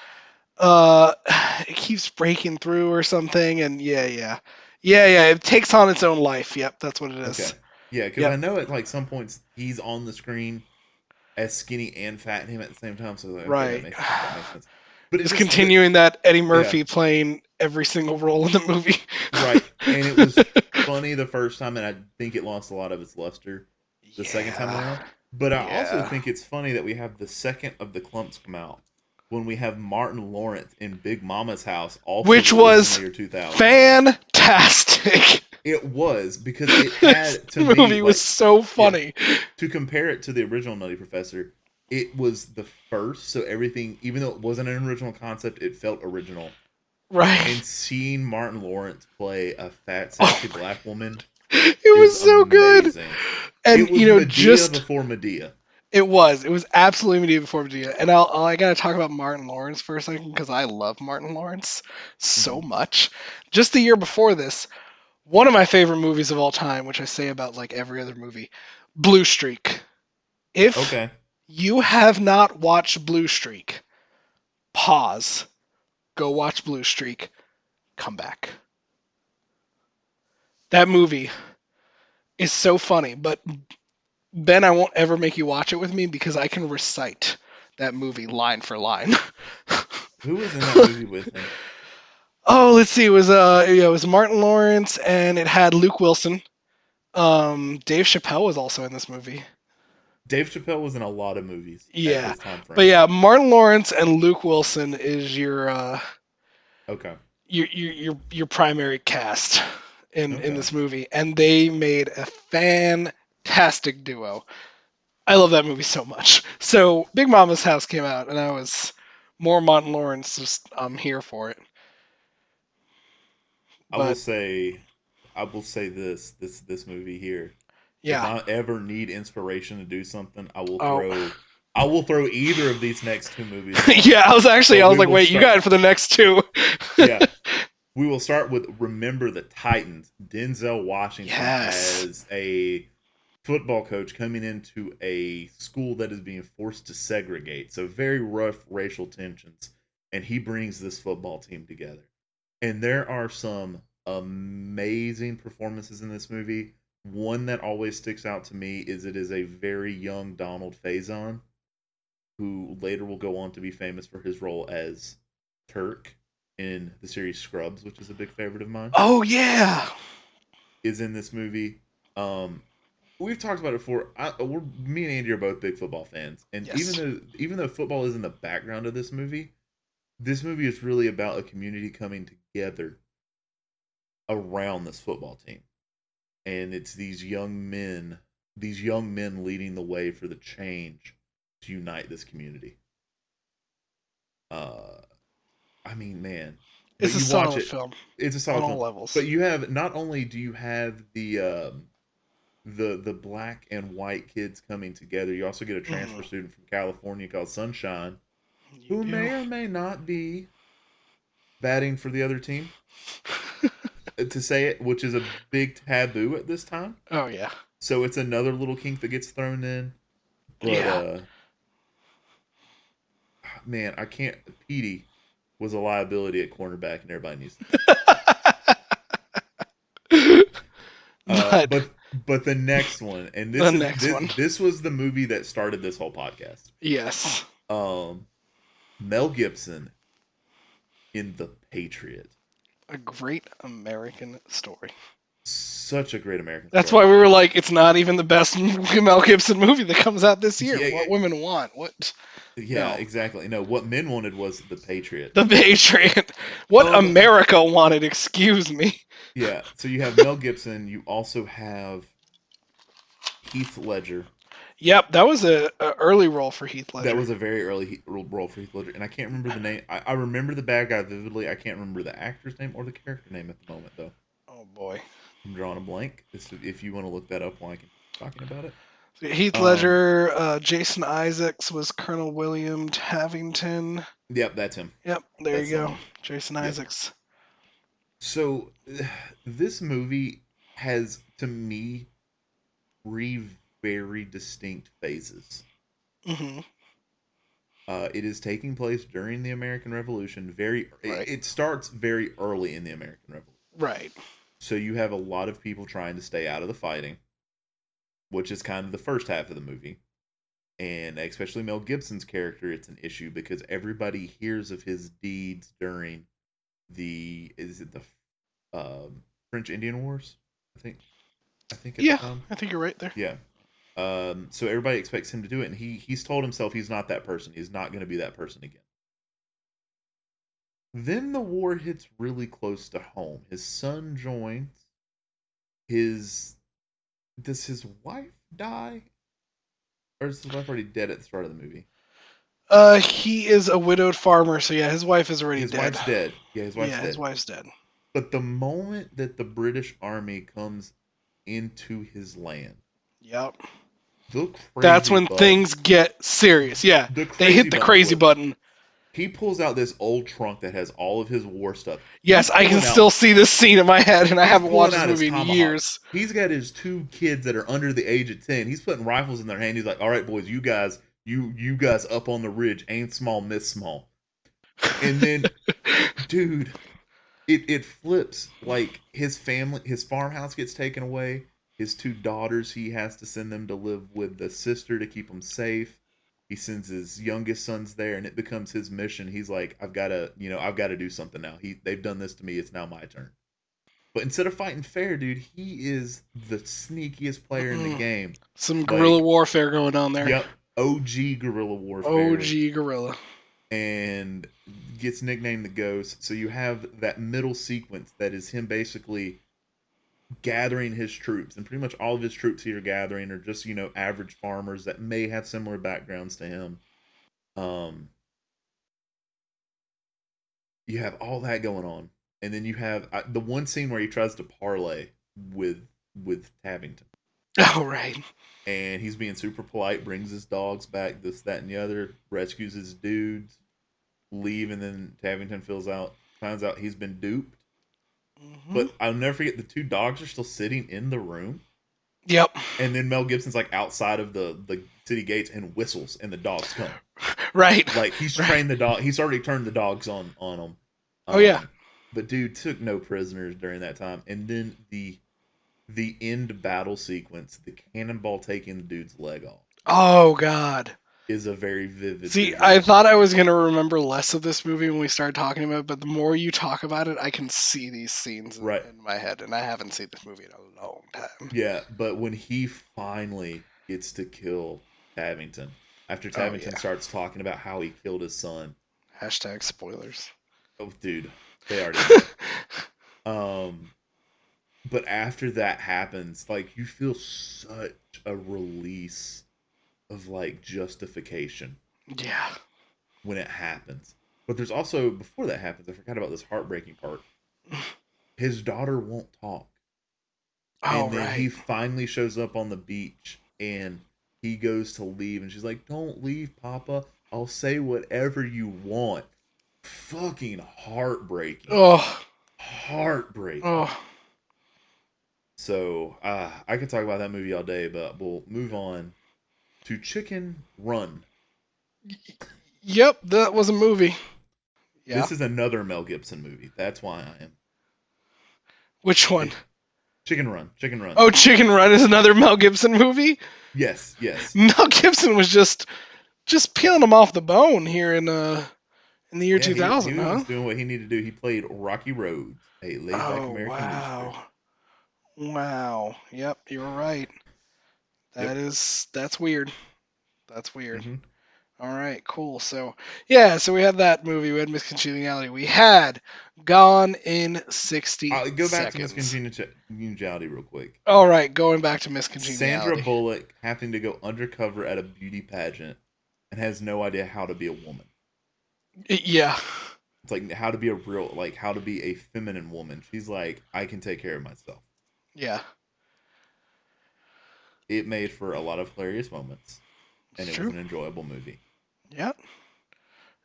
uh it keeps breaking through or something and yeah, yeah. Yeah, yeah, it takes on its own life. Yep, that's what it is. Okay. Yeah, because Yep. I know at like some points he's on the screen as skinny and fat in him at the same time. So like, okay, Right. that makes sense. That makes sense. But It's just- continuing that Eddie Murphy playing every single role in the movie. right, and it was funny the first time, and I think it lost a lot of its luster the second time around. But I also think it's funny that we have the second of the Klumps come out when we have Martin Lawrence in Big Mama's house, also Which was the year 2000. Fantastic. It was because it had to the me was like, so funny. to compare it to the original Nutty Professor. It was the first, so everything, even though it wasn't an original concept, it felt original. Right. And seeing Martin Lawrence play a fat, Oh sexy black woman, It was so good. And it was you know, Madea just before Madea. It was. It was absolutely Madea before Madea. And I'll, I'll- I gotta talk about Martin Lawrence for a second because I love Martin Lawrence so Mm-hmm. much. Just the year before this, one of my favorite movies of all time, which I say about like every other movie, Blue Streak. If Okay. you have not watched Blue Streak, pause, go watch Blue Streak, come back. That movie is so funny, but Ben, I won't ever make you watch it with me because I can recite that movie line for line. Who was in that movie with him? oh, let's see. It was uh, yeah, it was Martin Lawrence, and it had Luke Wilson. Um, Dave Chappelle was also in this movie. Dave Chappelle was in a lot of movies. Yeah, this time frame. But yeah, Martin Lawrence and Luke Wilson is your uh, Okay. your your your, your primary cast in Okay. in this movie, and they made a fantastic duo. I love that movie so much. So Big Mama's House came out, and I was more Martin Lawrence. Just I'm here for it. I will say, I will say this: this this movie here. yeah, If I ever need inspiration to do something, I will Oh. throw. I will throw either of these next two movies. yeah. I was actually But I was like, wait, you got it for the next two. yeah. We will start with Remember the Titans. Denzel Washington Yes. as a football coach coming into a school that is being forced to segregate. So very rough racial tensions. And he brings this football team together. And there are some amazing performances in this movie. One that always sticks out to me is it is a very young Donald Faison, who later will go on to be famous for his role as Turk in the series Scrubs, which is a big favorite of mine, Oh yeah, is in this movie. Um, we've talked about it before. I, we're me and Andy are both big football fans, and Yes. even though even though football is in the background of this movie, this movie is really about a community coming together around this football team, and it's these young men, these young men leading the way for the change to unite this community. Uh, I mean, man, It's a solid it- film it's a solid on all film. levels. But you have not only do you have the um, the the black and white kids coming together, you also get a transfer Mhm. student from California called Sunshine, You who do. may or may not be batting for the other team. uh, to say it, which is a big taboo at this time. oh yeah. So it's another little kink that gets thrown in. But Yeah. uh man, I can't Petey was a liability at cornerback and everybody needs to Uh, but, but the next one, and this is, next this, one. this was the movie that started this whole podcast. yes, Um, Mel Gibson in The Patriot, a great American story. Such a great American. That's story. why we were like, it's not even the best Mel Gibson movie that comes out this year. Yeah, what yeah. women want, what Yeah, No. exactly. No, what men wanted was The Patriot. the Patriot, what Oh. America wanted. Excuse me. Yeah. So you have Mel Gibson. You also have Heath Ledger. Yep, that was a, a early role for Heath Ledger. That was a very early he- role for Heath Ledger, and I can't remember the name. I, I remember the bad guy vividly. I can't remember the actor's name or the character name at the moment, though. oh boy, I'm drawing a blank. If you want to look that up while I can talking about it. Heath Um, Ledger, uh, Jason Isaacs was Colonel William Tavington. Yep, that's him. Yep, there That's you go, him. Jason Yep. Isaacs. So this movie has, to me, three very distinct phases. hmm Uh, it is taking place during the American Revolution. Very, it- it, starts very early in the American Revolution. Right. So you have a lot of people trying to stay out of the fighting, which is kind of the first half of the movie. And especially Mel Gibson's character, it's an issue because everybody hears of his deeds during the is it the um, French Indian Wars? I think. I think. Yeah. Time. I think you're right there. Yeah. Um, so everybody expects him to do it, and he he's told himself he's not that person. He's not going to be that person again. Then the war hits really close to home. His son joins. His does his wife die, or is his wife already dead at the start of the movie? Uh, he is a widowed farmer, so yeah, his wife is already His dead. wife's dead. Yeah, his wife's dead. yeah, dead. his wife's dead. But the moment that the British army comes into his land, Yep. the crazy That's when bug- things get serious. Yeah. the They hit the bug crazy button. He pulls out this old trunk that has all of his war stuff. Yes, I can out- still see this scene in my head, and I haven't watched this movie in years. He's got his two kids that are under the age of ten. He's putting rifles in their hand. He's like, "All right, boys, you guys, you you guys up on the ridge, aim small, miss small." And then, dude, it it flips. Like his family, his farmhouse gets taken away. His two daughters, he has to send them to live with the sister to keep them safe. He sends his youngest sons there, and it becomes his mission. He's like, "I've got to, you know, I've got to do something now. He they've done this to me. It's now my turn." But instead of fighting fair, dude, he is the sneakiest player in the Mhm. game. Some guerrilla Like- warfare going on there. Yep, OG guerrilla warfare. OG guerrilla. and gets nicknamed the Ghost. So you have that middle sequence that is him basically gathering his troops, and pretty much all of his troops here gathering are just you know average farmers that may have similar backgrounds to him. Um, you have all that going on, and then you have uh, the one scene where he tries to parlay with with Tavington Oh right. and he's being super polite, brings his dogs back, this, that, and the other, rescues his dudes, leave, and then Tavington fills out, finds out he's been duped. Mhm. But I'll never forget the two dogs are still sitting in the room, Yep. and then Mel Gibson's like outside of the the city gates and whistles, and the dogs come. Right. Like he's Right. trained the dog. He's already turned the dogs on on them. Oh, yeah. But dude took no prisoners during that time, and then the the end battle sequence, the cannonball taking the dude's leg off. Oh God. Is a very vivid. See. I thought I was gonna remember less of this movie when we started talking about it, but the more you talk about it, I can see these scenes in, Right. in my head, and I haven't seen this movie in a long time. Yeah, but when he finally gets to kill Tavington, after Tavington Oh, yeah. starts talking about how he killed his son, Hashtag spoilers. oh, dude, they already. um, but after that happens, like you feel such a release of like justification yeah. when it happens. But there's also before that happens, I forgot about this heartbreaking part. His daughter won't talk. Oh and then right. he finally shows up on the beach and he goes to leave and she's like don't leave papa i'll say whatever you want fucking heartbreaking Oh. heartbreaking Oh. so uh, i could talk about that movie all day but we'll move on to chicken run Yep, that was a movie. Yeah. this is another mel gibson movie that's why i am Which one? chicken run chicken run Oh, Chicken Run is another Mel Gibson movie. yes yes Mel Gibson was just just peeling them off the bone here in uh in the year Yeah, 2000, he, was huh? just doing what he needed to do he played rocky road a laid back Oh american wow, wow. Yep, you're right. That is that's weird. That's weird. Mhm. All right, cool. So yeah, so we had that movie. We had Miss Congeniality. We had Gone in 60 I'll go back seconds. to Miss Congeniality real quick. All right, going back to Miss Congeniality. Sandra Bullock having to go undercover at a beauty pageant and has no idea how to be a woman. Yeah. It's like how to be a real, like how to be a feminine woman. She's like, I can take care of myself. Yeah. It made for a lot of hilarious moments, and It's it true. was an enjoyable movie. Yep.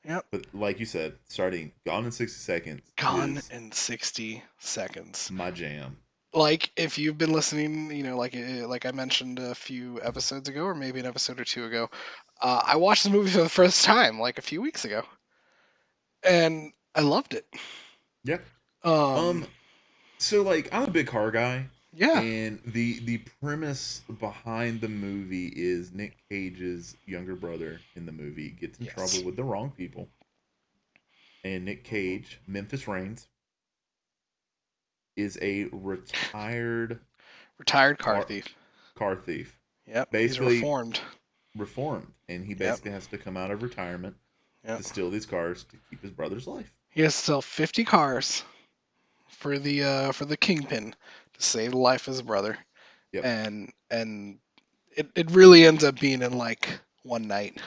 Yep. But like you said, starting Gone in sixty seconds, Gone in 60 seconds. my jam. Like if you've been listening, you know, like uh, like I mentioned a few episodes ago, or maybe an episode or two ago, uh, I watched the movie for the first time like a few weeks ago, and I loved it. Yeah. Um. Um, so like I'm a big car guy, yeah. And the the premise behind the movie is Nick Cage's younger brother in the movie gets in Yes. trouble with the wrong people. And Nick Cage, Memphis Raines, is a retired Retired car Car- thief. car thief, Yep. basically- reformed. reformed, and he Yep. basically has to come out of retirement Yep. to steal these cars to keep his brother's life. He has to sell 50 cars for the uh, for the kingpin save the life of his brother. Yep. And and it, it really ends up being in like one night.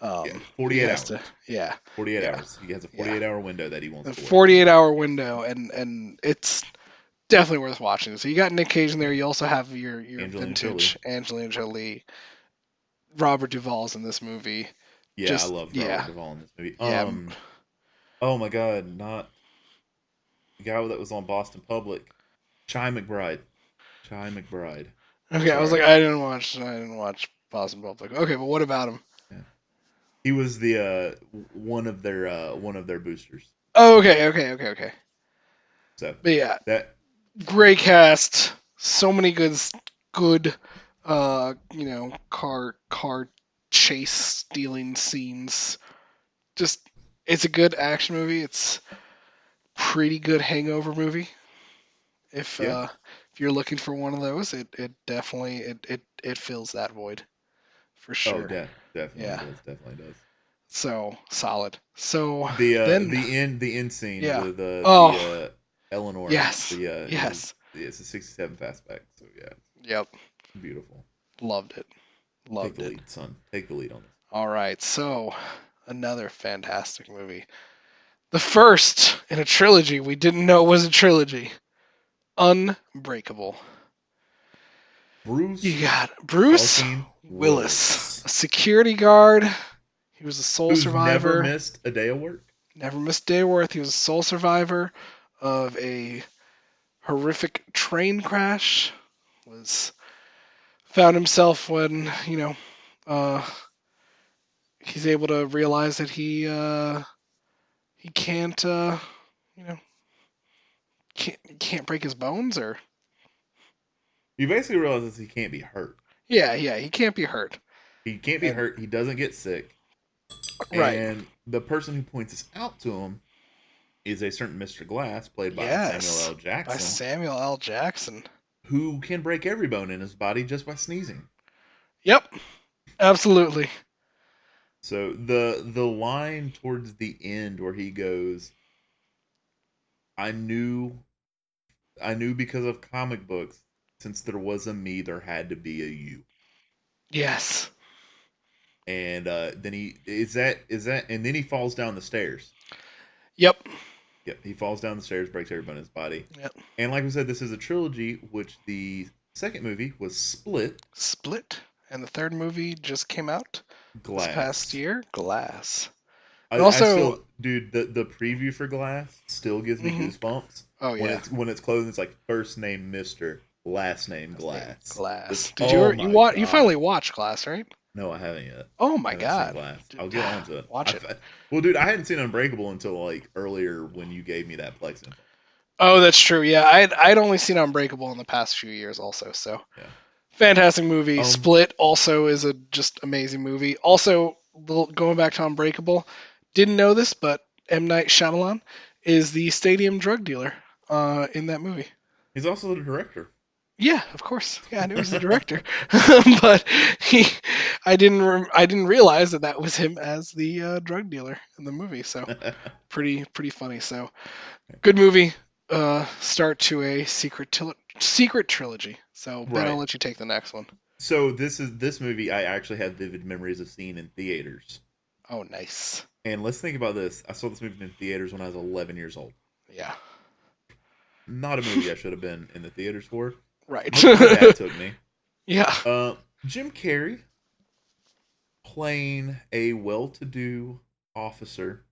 Um, Yeah, 48 hours. to- yeah. 48 Yeah. hours. He has a Yeah. 48 hour window that he wants a to 48 hour window and and it's definitely worth watching so you got nick cage in there you also have your your Angelina vintage angelina jolie robert duvall's in this movie Yeah, just- I love yeah. Robert Duvall in this movie. Yeah. Um, oh my god, not the guy that was on Boston Public, Chi McBride. Chi McBride. okay i was like i didn't watch i didn't watch boston public. Okay but what about him? Yeah. He was the uh one of their uh one of their boosters. oh okay okay okay okay. So but yeah. that great cast. So many good good uh you know car car chase stealing scenes. Just it's a good action movie. It's pretty good hangover movie if Yeah. uh if you're looking for one of those it it definitely it it, it fills that void for sure oh de- definitely Yeah. does, definitely does. so solid so The uh then the end the end scene Yeah. with uh, Oh. the uh, Eleanor. Yes. The, uh, yes It's a 67 fastback. So yeah, yep beautiful. loved it Loved Take the it lead, son. Take the lead on this. All right, so another fantastic movie. The first in a trilogy we didn't know was a trilogy. Unbreakable. Bruce. You got Bruce fucking Willis, a security guard. He was a sole Who's survivor. never missed a day of work. Never missed a day of work. He was a sole survivor of a horrific train crash. Was found himself when you know uh, he's able to realize that he uh, he can't uh, you know can't can't break his bones or He basically realizes he can't be hurt. yeah yeah he can't be hurt He can't be And- hurt. He doesn't get sick. Right. And the person who points this out to him is a certain Mr. Glass, played by Yes, Samuel L. By Jackson, Samuel L. Jackson. who can break every bone in his body just by sneezing. Yep. Absolutely. So the the line towards the end where he goes, I knew I knew because of comic books, since there was a me, there had to be a you. Yes. And uh then he is that is that and then he falls down the stairs. Yep. Yep, he falls down the stairs, breaks every bone in his body. Yep. And like we said, this is a trilogy, which the second movie was Split Split. And the third movie just came out Glass. this past year. Glass. I, And I also- still, dude, the the preview for Glass still gives me Mhm. goosebumps. Oh yeah, when it's when it's closed, it's like first name Mister, last name Glass. Glass. Did you oh you my watch? You finally watched Glass, right? No, I haven't yet. Oh my I haven't seen god. I'll get on to it. watch I- it. well, dude, I hadn't seen Unbreakable until like earlier when you gave me that Plex info. Oh, that's true. Yeah, I'd I'd only seen Unbreakable in the past few years, also. So, Yeah. fantastic movie. Um, Split also is a just amazing movie. Also, going back to Unbreakable, didn't know this, but M Night Shyamalan is the stadium drug dealer uh, in that movie. He's also the director. Yeah, of course. Yeah, I knew he was the director, but he, I didn't, re- I didn't realize that that was him as the uh, drug dealer in the movie. So pretty, pretty funny. So good movie. Uh, start to a secret til- secret trilogy. So Ben, Right. I'll let you take the next one. so this is this movie I actually have vivid memories of seeing in theaters. Oh, nice. And let's think about this. I saw this movie in theaters when I was 11 years old. Yeah. Not a movie I should have been in the theaters for. Right. My dad took me. yeah. Uh, Jim Carrey playing a well-to-do officer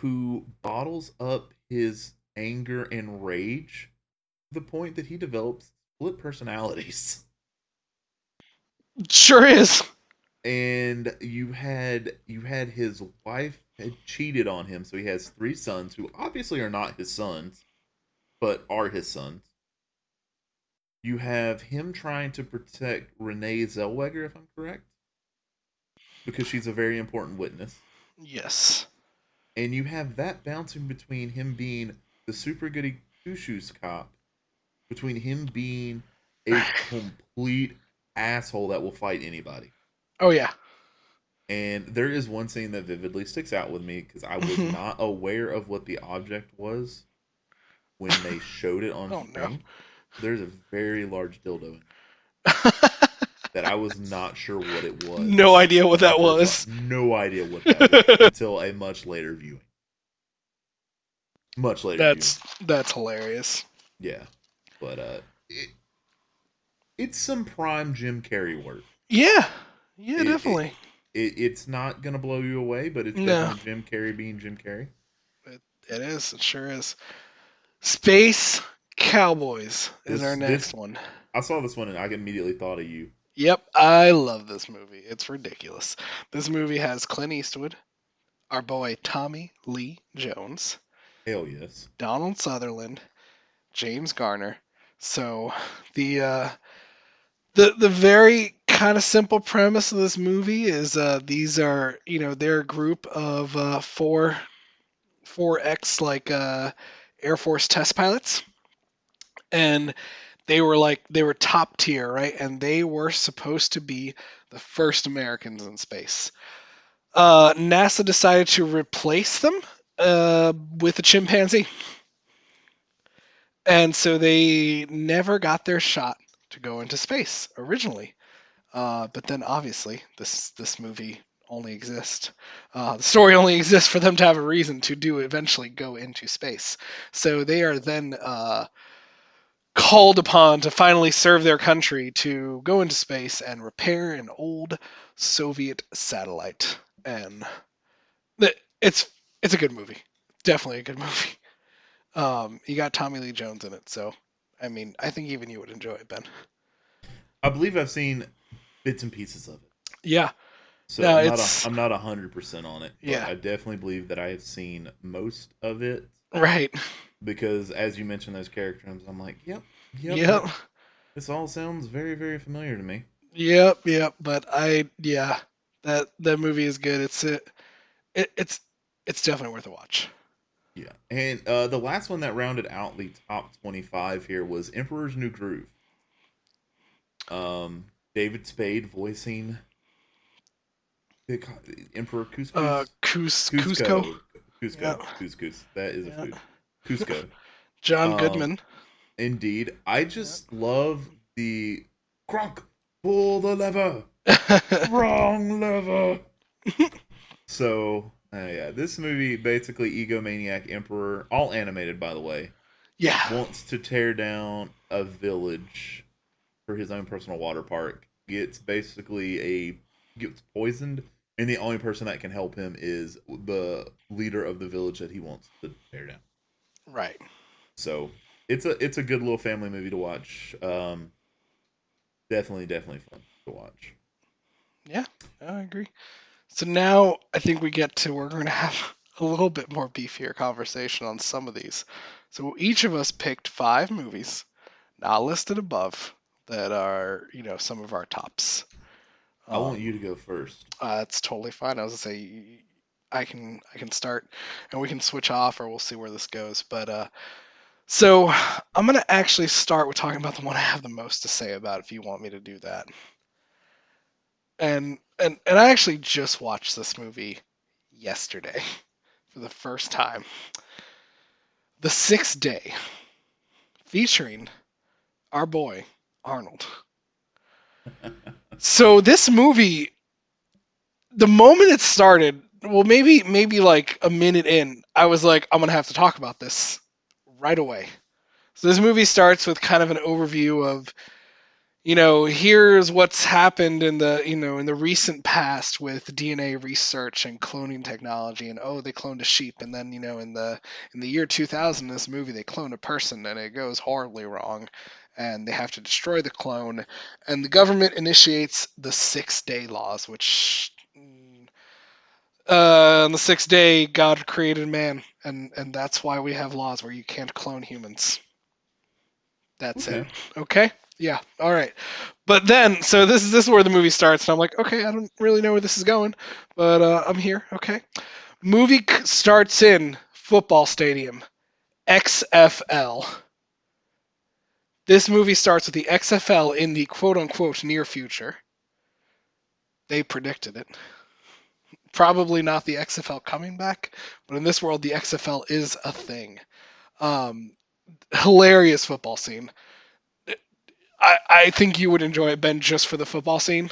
who bottles up his anger and rage to the point that he develops split personalities. Sure is. And you had you had his wife had cheated on him, so he has three sons who obviously are not his sons, but are his sons. You have him trying to protect Renee Zellweger, if I'm correct, because she's a very important witness. Yes. And you have that bouncing between him being the super goody two shoes cop, between him being a complete asshole that will fight anybody. Oh yeah. And there is one scene that vividly sticks out with me because I was Mhm. not aware of what the object was when they showed it on Oh, no. There's a very large dildo in that I was not sure what it was. no idea what that was. No idea what that was until a much later viewing. Much later. That's that's hilarious. yeah, but uh, it, it's some prime Jim Carrey work. Yeah. Yeah, It- it- definitely. It, it's not gonna blow you away, but it's No. definitely Jim Carrey being Jim Carrey. It is. It sure is. Space Cowboys is This- our this- next one. I saw this one and I immediately thought of you. Yep, I love this movie. It's ridiculous. This movie has Clint Eastwood, our boy Tommy Lee Jones, Hell yes. Donald Sutherland, James Garner. So the uh, the the very kind of simple premise of this movie is uh, these are you know they're a group of uh, four four ex like uh, Air Force test pilots, and they were like they were top tier right, and they were supposed to be the first Americans in space. Uh, NASA decided to replace them uh, with a chimpanzee. And so they never got their shot to go into space originally. Uh, but then obviously this this movie only exists. Uh, the story only exists for them to have a reason to do eventually go into space. So they are then uh, called upon to finally serve their country to go into space and repair an old Soviet satellite. And it's it's a good movie. Definitely a good movie. Um, you got Tommy Lee Jones in it, so I mean, I think even you would enjoy it, Ben. I believe I've seen bits and pieces of it. Yeah, So No, I'm, not a, I'm not hundred percent on it. but Yeah. I definitely believe that I have seen most of it right. because as you mentioned those characters, I'm like, yep, yep. Yep. This all sounds very, very familiar to me. Yep, yep. But I, yeah, that that movie is good. It's it, it it's it's definitely worth a watch. Yeah, and uh, the last one that rounded out the top twenty-five here was Emperor's New Groove. Um, David Spade voicing the Emperor Kuzco. Uh, Cus- Kuzco, Kuzco. Kuzco. Yeah. That is a food. Kuzco. John Um, Goodman. Indeed. I just love the Kronk. Pull the lever. Wrong lever. so, uh, yeah, this movie basically egomaniac emperor, all animated by the way, yeah, wants to tear down a village for his own personal water park. Gets basically a gets poisoned, and the only person that can help him is the leader of the village that he wants to tear down. right. So it's a it's a good little family movie to watch. Um, definitely, definitely fun to watch. Yeah, I agree. So now I think we get to we're going to have a little bit more beefier conversation on some of these. So each of us picked five movies, not listed above, that are you know some of our tops. I want Um, you to go first. Uh, that's totally fine. I was gonna say I can I can start and we can switch off or we'll see where this goes. But uh, so I'm gonna actually start with talking about the one I have the most to say about. If you want me to do that, and and and I actually just watched this movie yesterday for the first time. The Sixth Day, featuring our boy Arnold. So this movie, the moment it started, well, maybe maybe like a minute in, I was like, I'm gonna have to talk about this right away. So this movie starts with kind of an overview of, you know, here's what's happened in the you know in the recent past with DNA research and cloning technology, and oh, they cloned a sheep, and then you know in the in the year 2000, in this movie they clone a person, and it goes horribly wrong, and they have to destroy the clone, and the government initiates the six day laws, which mm, uh, on the sixth day God created man, and and that's why we have laws where you can't clone humans. That's it. Okay. Okay. Yeah. All right. But then, so this is this is where the movie starts, and I'm like, okay, I don't really know where this is going, but uh, I'm here. Okay. Movie starts in football stadium, XFL. This movie starts with the XFL in the quote unquote near future. They predicted it. Probably not the XFL coming back, but in this world, the XFL is a thing. Um, hilarious football scene. I, I think you would enjoy it, Ben, just for the football scene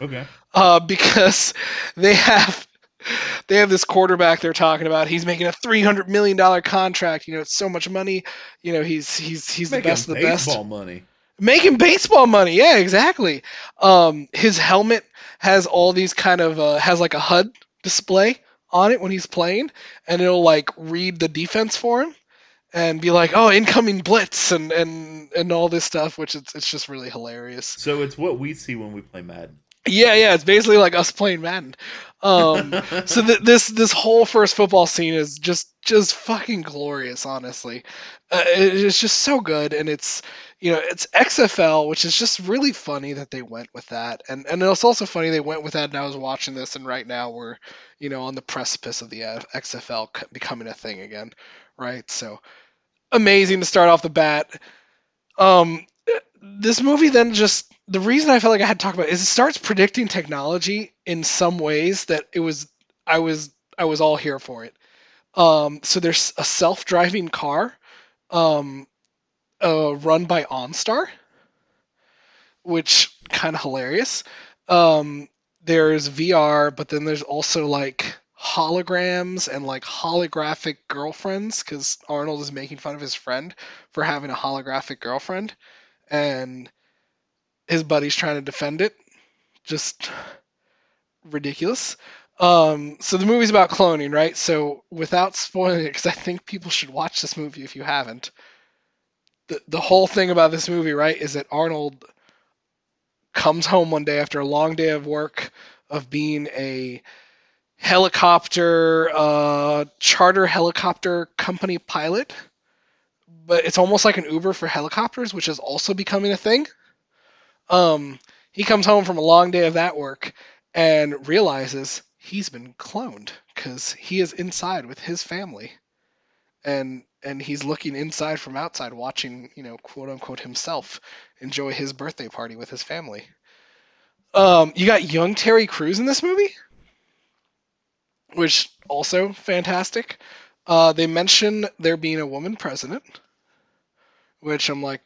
Okay. uh, because they have they have this quarterback they're talking about. He's making a three hundred million dollar contract. You know, it's so much money. You know, he's he's he's the best of the best. baseball money. Making baseball money, yeah, exactly. Um, his helmet has all these kind of uh, has like a HUD display on it when he's playing, and it'll like read the defense for him and be like, "Oh, incoming blitz," and and and all this stuff, which it's it's just really hilarious. So it's what we see when we play Madden. Yeah, yeah, it's basically like us playing Madden. Um, so th- this this whole first football scene is just just fucking glorious, honestly. Uh, it- it's just so good, and it's you know it's XFL, which is just really funny that they went with that, and and it's also funny they went with that. And I was watching this, and right now we're you know on the precipice of the uh, XFL c- becoming a thing again, right? So amazing to start off the bat. Um, this movie then just the reason I felt like I had to talk about it is it starts predicting technology in some ways that it was I was I was all here for it. Um, so there's a self-driving car, um, uh, run by OnStar, which kind of hilarious. Um, there's VR, but then there's also like holograms and like holographic girlfriends because Arnold is making fun of his friend for having a holographic girlfriend, and his buddy's trying to defend it. Just ridiculous. Um, so the movie's about cloning, right? So without spoiling it, because I think people should watch this movie if you haven't. The the whole thing about this movie, right, is that Arnold comes home one day after a long day of work of being a helicopter uh, charter helicopter company pilot but it's almost like an uber for helicopters which is also becoming a thing um, He comes home from a long day of that work and realizes he's been cloned because he is inside with his family, and and he's looking inside from outside, watching you know quote unquote himself enjoy his birthday party with his family. Um, you got young Terry Crews in this movie, which also fantastic. Uh, they mention there being a woman president, which I'm like,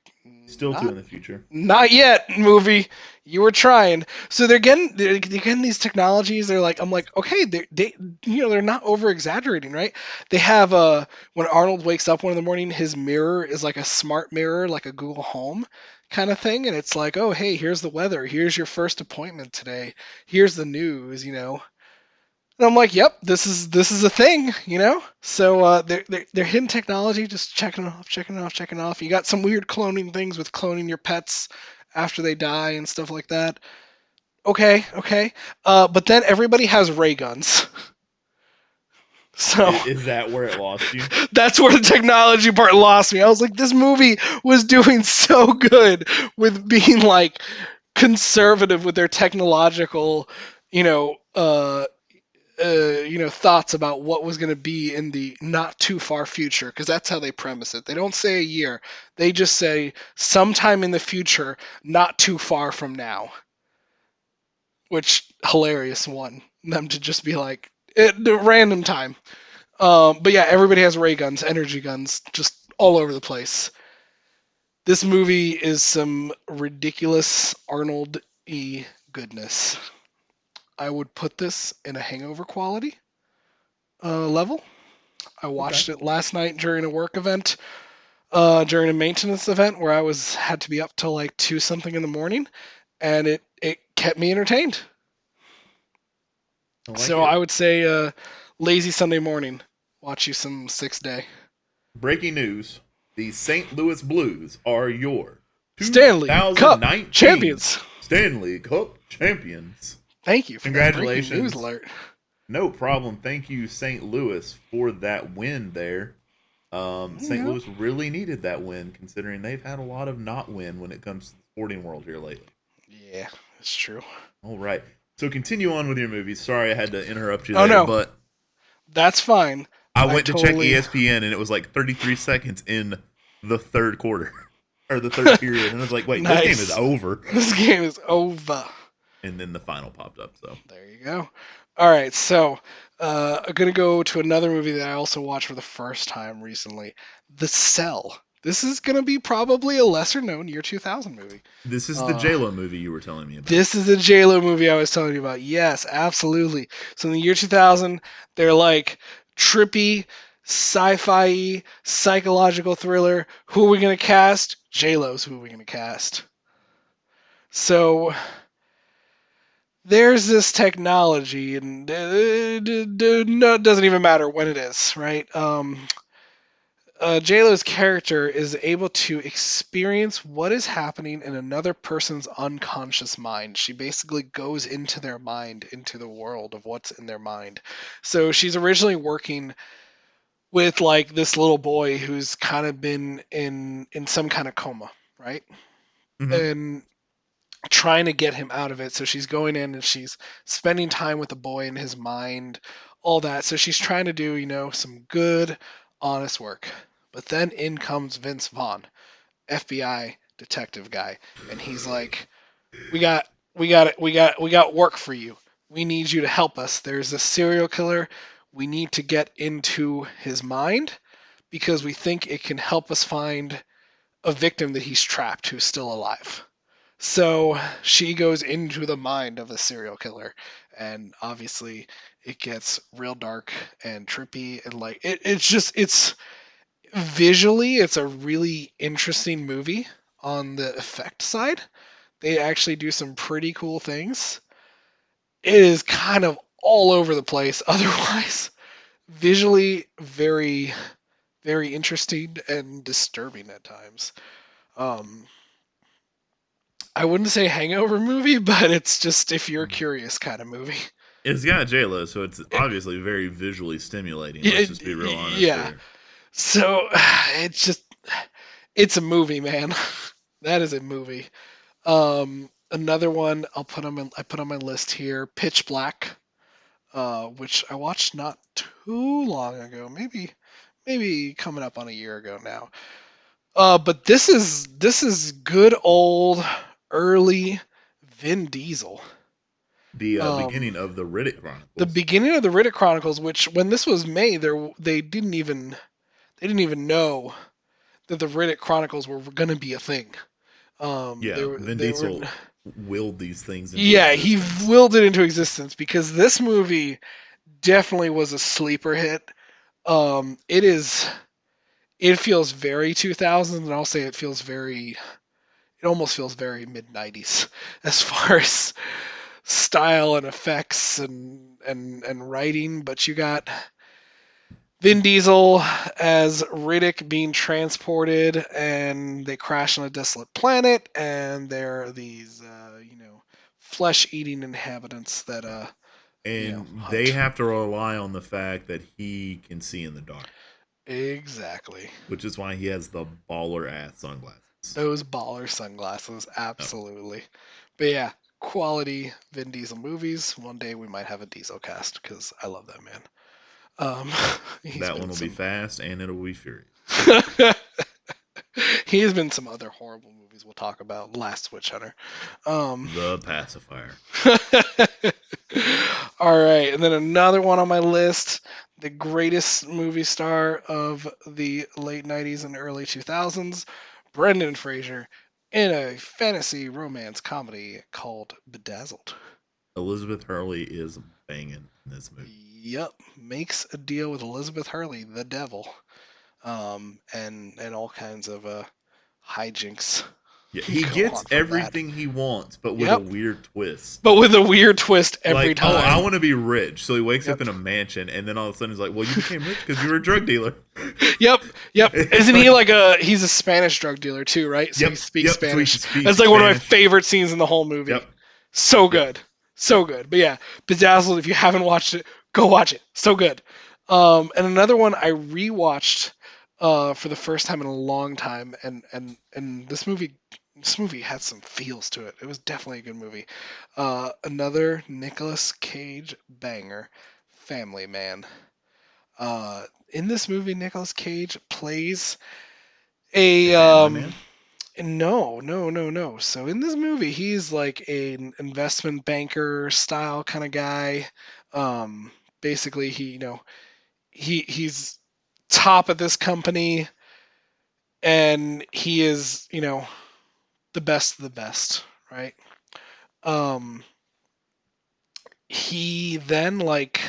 Still not, two in the future. not yet, movie. You were trying. So they're getting they're getting these technologies. They're like, I'm like, okay, they they you know they're not over exaggerating, right? They have uh when Arnold wakes up one in the morning, his mirror is like a smart mirror, like a Google Home kind of thing, and it's like, oh hey, here's the weather, here's your first appointment today, here's the news, you know. And I'm like, yep, this is this is a thing, you know. So uh, they're, they're they're hidden technology, just checking it off, checking it off, checking it off. You got some weird cloning things with cloning your pets after they die and stuff like that. Okay, okay. Uh, but then everybody has ray guns. So Is that where it lost you? that's where the technology part lost me. I was like, this movie was doing so good with being like conservative with their technological, you know, uh, uh, you know, thoughts about what was going to be in the not too far future, because that's how they premise it. They don't say a year; they just say sometime in the future, not too far from now. Which hilarious one them to just be like it, the random time. Um, but yeah, everybody has ray guns, energy guns, just all over the place. This movie is some ridiculous Arnold E goodness. I would put this in a hangover quality uh, level. I watched it last night during a work event, uh, during a maintenance event where I was had to be up till like two something in the morning, and it it kept me entertained. I like so it. I would say uh, lazy Sunday morning. Watch you some Six Day. Breaking news: The St. Louis Blues are your Stanley Cup 2019 champions. Stanley Cup champions. Thank you for Congratulations. news alert. No problem. Thank you, St. Louis, for that win there. Um, St. Louis really needed that win, considering they've had a lot of not win when it comes to the sporting world here lately. Yeah, it's true. All right. So continue on with your movies. Sorry I had to interrupt you Oh, there, no. but That's fine. I I went to totally- check E ESPN and it was like 33 seconds in the third quarter or the third period, and I was like, "Wait, this game is over." This game is over. And then the final popped up. So There you go. All right, so uh, I'm gonna go to another movie that I also watched for the first time recently, The Cell. This is gonna be probably a lesser known year 2000 movie. this is the Uh, J Lo movie you were telling me about. This is the J Lo movie I was telling you about. Yes, absolutely. So in the year 2000, they're like trippy, sci-fi, psychological thriller. Who are we gonna cast? J Lo's who are we gonna cast? So there's this technology, and uh, it doesn't even matter when it is, right? Um, uh, JLo's character is able to experience what is happening in another person's unconscious mind. She basically goes into their mind, into the world of what's in their mind. So she's originally working with like this little boy who's kind of been in in some kind of coma, right? Mhm. And trying to get him out of it. So she's going in and she's spending time with the boy in his mind, all that. So she's trying to do, you know, some good, honest work. But then in comes Vince Vaughn, FBI detective guy, and he's like, "We got, we got, we got, we got work for you. We need you to help us. There's a serial killer. We need to get into his mind because we think it can help us find a victim that he's trapped who's still alive." So she goes into the mind of a serial killer, and obviously it gets real dark and trippy and like it, it's just it's visually it's a really interesting movie on the effect side. They actually do some pretty cool things. It is kind of all over the place otherwise. Visually very very interesting and disturbing at times. Um I wouldn't say hangover movie, but it's just if you're curious kind of movie. It's got J Lo, so it's obviously very visually stimulating. Let's just be real honest. yeah. here. So it's just it's a movie, man. that is a movie. Um another one I'll put on my I put on my list here, Pitch Black, uh, which I watched not too long ago, maybe maybe coming up on a year ago now. Uh, but this is this is good old early Vin Diesel. The uh, Um, beginning of the Riddick Chronicles. The beginning of the Riddick Chronicles, which when this was made, there they didn't even they didn't even know that the Riddick Chronicles were going to be a thing. Um, yeah, they Vin they Diesel were- willed these things. Into yeah, he willed it into existence because this movie definitely was a sleeper hit. Um, it is, it feels very 2000s, and I'll say it feels very, it almost feels very mid 90s as far as style and effects and and and writing. But you got Vin Diesel as Riddick being transported, and they crash on a desolate planet, and there are these, uh, you know, flesh-eating inhabitants that, uh, and you know, they have to rely on the fact that he can see in the dark, exactly which is why he has the baller ass sunglasses. Those baller sunglasses, absolutely. But yeah, quality Vin Diesel movies. One day we might have a Diesel cast because I love that man. Um, that one will be fast and it'll be furious. he has been some other horrible movies we'll talk about. Last Witch Hunter. Um, The pacifier. All right, and then another one on my list, the greatest movie star of the late 90s and early 2000s, Brendan Fraser, in a fantasy romance comedy called Bedazzled. Elizabeth Hurley is banging in this movie. Yep, makes a deal with Elizabeth Hurley, the devil, um, and and all kinds of uh, hijinks. Yeah, he gets from that. everything he wants, but with Yep. a weird twist. But with a weird twist every like, time. oh, I want to be rich. So he wakes up in a mansion, and then all of a sudden he's like, "Well, you became rich because you were a drug dealer." Yep, yep. Isn't he like- a? He's a Spanish drug dealer too, right? So he Yep, speaks yep, so he Spanish. speaks That's like one of my favorite scenes in the whole movie. Yep. So good, so good. But yeah, Bedazzled. If you haven't watched it, go watch it. So good. Um, and another one I rewatched uh, for the first time in a long time, and and and this movie. This movie had some feels to it. It was definitely a good movie. Uh, another Nicolas Cage banger, Family Man. Uh, in this movie, Nicolas Cage plays a um, no, no, no, no. So in this movie, he's like an investment banker style kind of guy. Um, basically, he you know he he's top of this company, and he is you know the best of the best, right? Um, he then like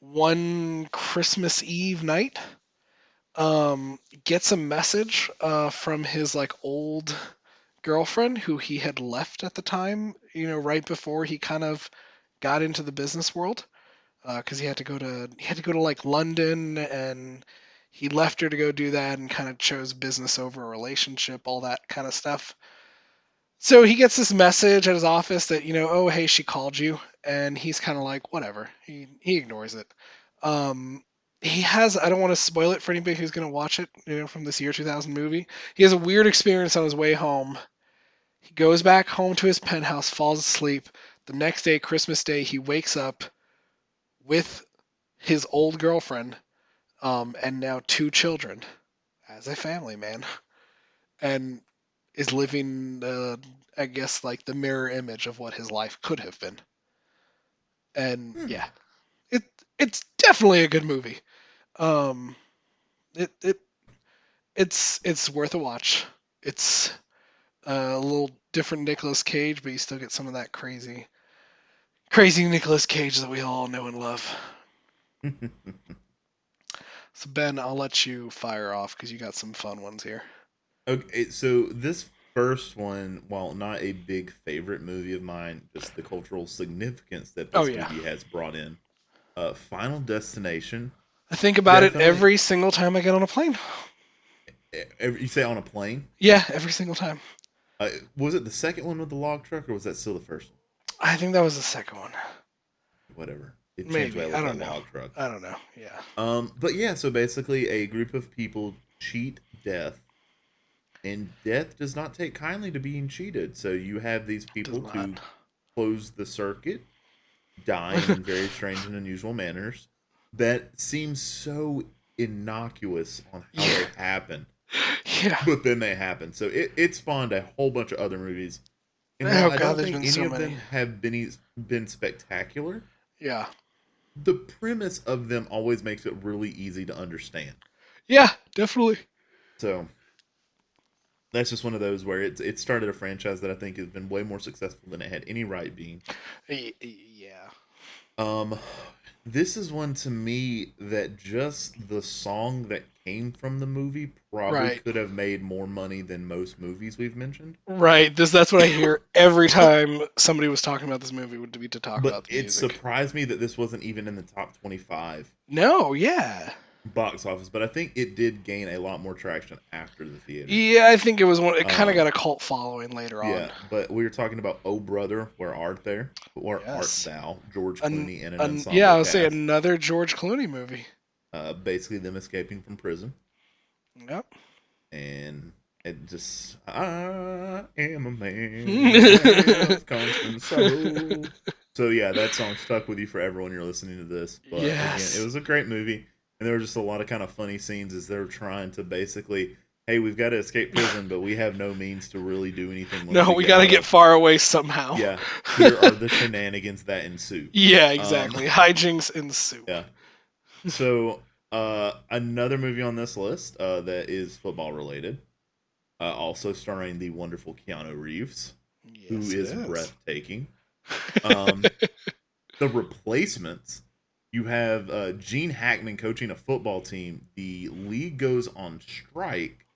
one Christmas Eve night um, gets a message uh, from his like old girlfriend who he had left at the time, you know, right before he kind of got into the business world, because he had to go to he had to go to like London and he left her to go do that and kind of chose business over a relationship, all that kind of stuff. So he gets this message at his office that you know, oh hey, she called you, and he's kind of like whatever. He he ignores it. Um, he has I don't want to spoil it for anybody who's to watch it, you know, from this year 2000 movie. He has a weird experience on his way home. He goes back home to his penthouse, falls asleep. The next day, Christmas Day, he wakes up with his old girlfriend um, and now two children as a family man, and is living, uh, I guess, like the mirror image of what his life could have been. And Hmm. yeah, it it's definitely a good movie. Um, it it it's it's worth a watch. It's uh, a little different Nicolas Cage, but you still get some of that crazy, crazy Nicolas Cage that we all know and love. So Ben, I'll let you fire off because you got some fun ones here. Okay, so this first one, while not a big favorite movie of mine, just the cultural significance that this Oh, yeah. movie has brought in. Uh, Final Destination. I think about Definitely. it every single time I get on a plane. every- You say on a plane? Yeah, every single time. Uh, was it the second one with the log truck, or was that still the first one? I think that was the second one. Whatever. It Maybe, I don't know. I don't know. Yeah. Um, but yeah, so basically, a group of people cheat death And death does not take kindly to being cheated. So you have these people who close the circuit, dying in very strange and unusual manners. That seems so innocuous on how they Yeah. happen, Yeah. but then they happen. So it, it spawned a whole bunch of other movies. And Oh, I God, don't think any so of them have been been spectacular. Yeah. The premise of them always makes it really easy to understand. Yeah, definitely. So that's just one of those where it's it started a franchise that I think has been way more successful than it had any right being. Yeah. Um, this is one to me that just the song that came from the movie probably Right. could have made more money than most movies we've mentioned. Right. This that's what I hear every time somebody was talking about this movie would be to talk But about the it music. surprised me that this wasn't even in the top twenty-five no, yeah. box office. But I think it did gain a lot more traction after the theater. Yeah, I think it was one it kind of Um, got a cult following later on. Yeah, but we were talking about "Oh Brother, Where Art There?" Where Yes. art thou? George An- Clooney in an An- ensemble yeah, I cast. saying another George Clooney movie. Uh, basically them escaping from prison, Yep. and it just I am a man constant soul. So yeah, that song stuck with you forever when you're listening to this. But Yes. again, it was a great movie, and there were just a lot of kind of funny scenes as they're trying to basically. Hey, we've got to escape prison, but we have no means to really do anything. No, we got to get far away somehow. Yeah, here are the shenanigans that ensue. Yeah, exactly. Hijinks ensue. Um, Yeah. So, uh, another movie on this list uh, that is football related, uh, also starring the wonderful Keanu Reeves, who Yes, it is breathtaking. Um, the replacements. You have uh, Gene Hackman coaching a football team. The league goes on strike,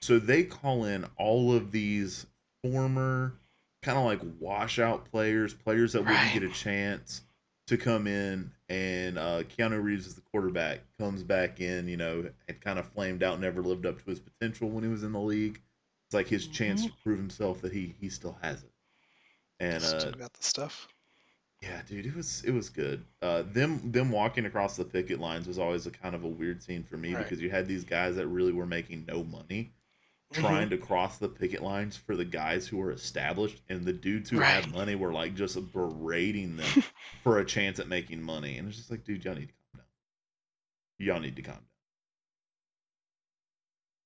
so they call in all of these former, kind of like washout players, players that Right. wouldn't get a chance to come in. And uh, Keanu Reeves is the quarterback, comes back in. You know, had kind of flamed out, never lived up to his potential when he was in the league. It's like his chance to prove himself that he he still has it. And uh, Still got the stuff. yeah, dude, it was it was good. Uh, them them walking across the picket lines was always a kind of a weird scene for me Right. because you had these guys that really were making no money Mm-hmm. trying to cross the picket lines for the guys who were established, and the dudes who Right. had money were like just berating them for a chance at making money, and it's just like, dude, y'all need to calm down. Y'all need to calm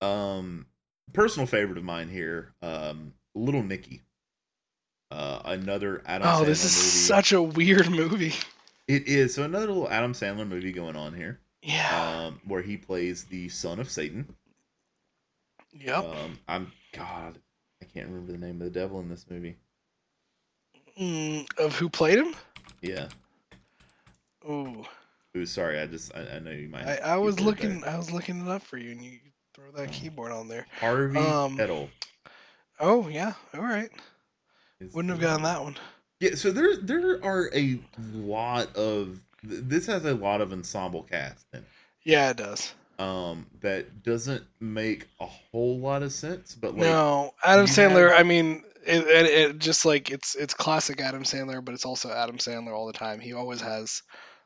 down. Um, personal favorite of mine here, um, Little Nicky. Uh, another Adam. Oh, Sandler this is movie. such a weird movie. It is. So another little Adam Sandler movie going on here, Yeah. um, where he plays the son of Satan. Yep. Um, I'm God, I can't remember the name of the devil in this movie. Mm, of who played him? Yeah. Ooh, Ooh, sorry. I just I, I know you might. I, I was looking. there. I was looking it up for you, and you throw that keyboard on there. Harvey um, Keitel. Oh yeah. All right. is Wouldn't have gotten that one. Yeah. So there there are a lot of this has a lot of ensemble cast in it. Yeah, it does. Um, that doesn't make a whole lot of sense, but like no, Adam Sandler. have- I mean, it, it, it just like it's it's classic Adam Sandler, but it's also Adam Sandler all the time. He always has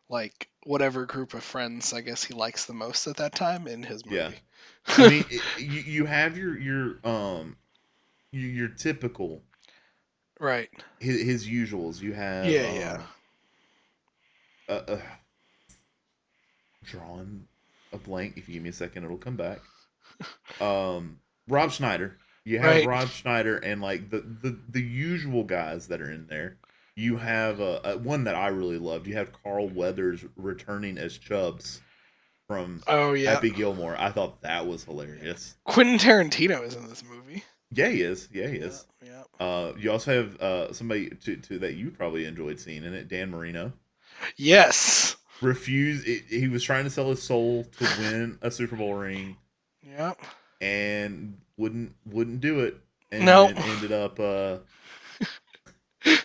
like whatever group of friends I guess he likes the most at that time in his movie. Yeah. I mean, it, you you have your your um your, your typical right. his, his usuals. You have Yeah, um, yeah. Uh, uh, drawing a blank. If you give me a second, it'll come back. Um, Rob Schneider. You have Right. Rob Schneider and like the, the the usual guys that are in there. You have uh, uh, one that I really loved. You have Carl Weathers returning as Chubbs from Oh yeah. Happy Gilmore. I thought that was hilarious. Quentin Tarantino is in this movie. Yeah, he is. Yeah, he is. Yeah. yeah. Uh, you also have uh, somebody to, to that you probably enjoyed seeing in it, Dan Marino. Yes. Refused. It, he was trying to sell his soul to win a Super Bowl ring, Yep. and wouldn't wouldn't do it. And Nope. ended up uh,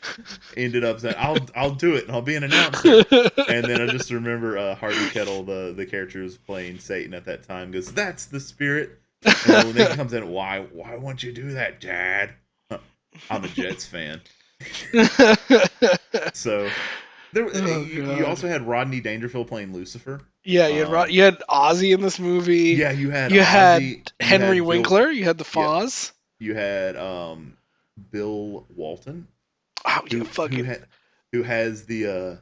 ended up saying, "I'll I'll do it, and I'll be an announcer." and then I just remember uh, Harvey Keitel, the the character was playing Satan at that time, goes, "That's the spirit." And then when he comes in, why why won't you do that, Dad? I'm a Jets fan, so There, Oh, you, you also had Rodney Dangerfield playing Lucifer. Yeah, you had Um, Ro- you had Ozzy in this movie. Yeah, you had you had Ozzy, you Henry had Bill- Winkler. You had the Fonz. you had um, Bill Walton, Oh, you who, fucking who, ha- who has the uh,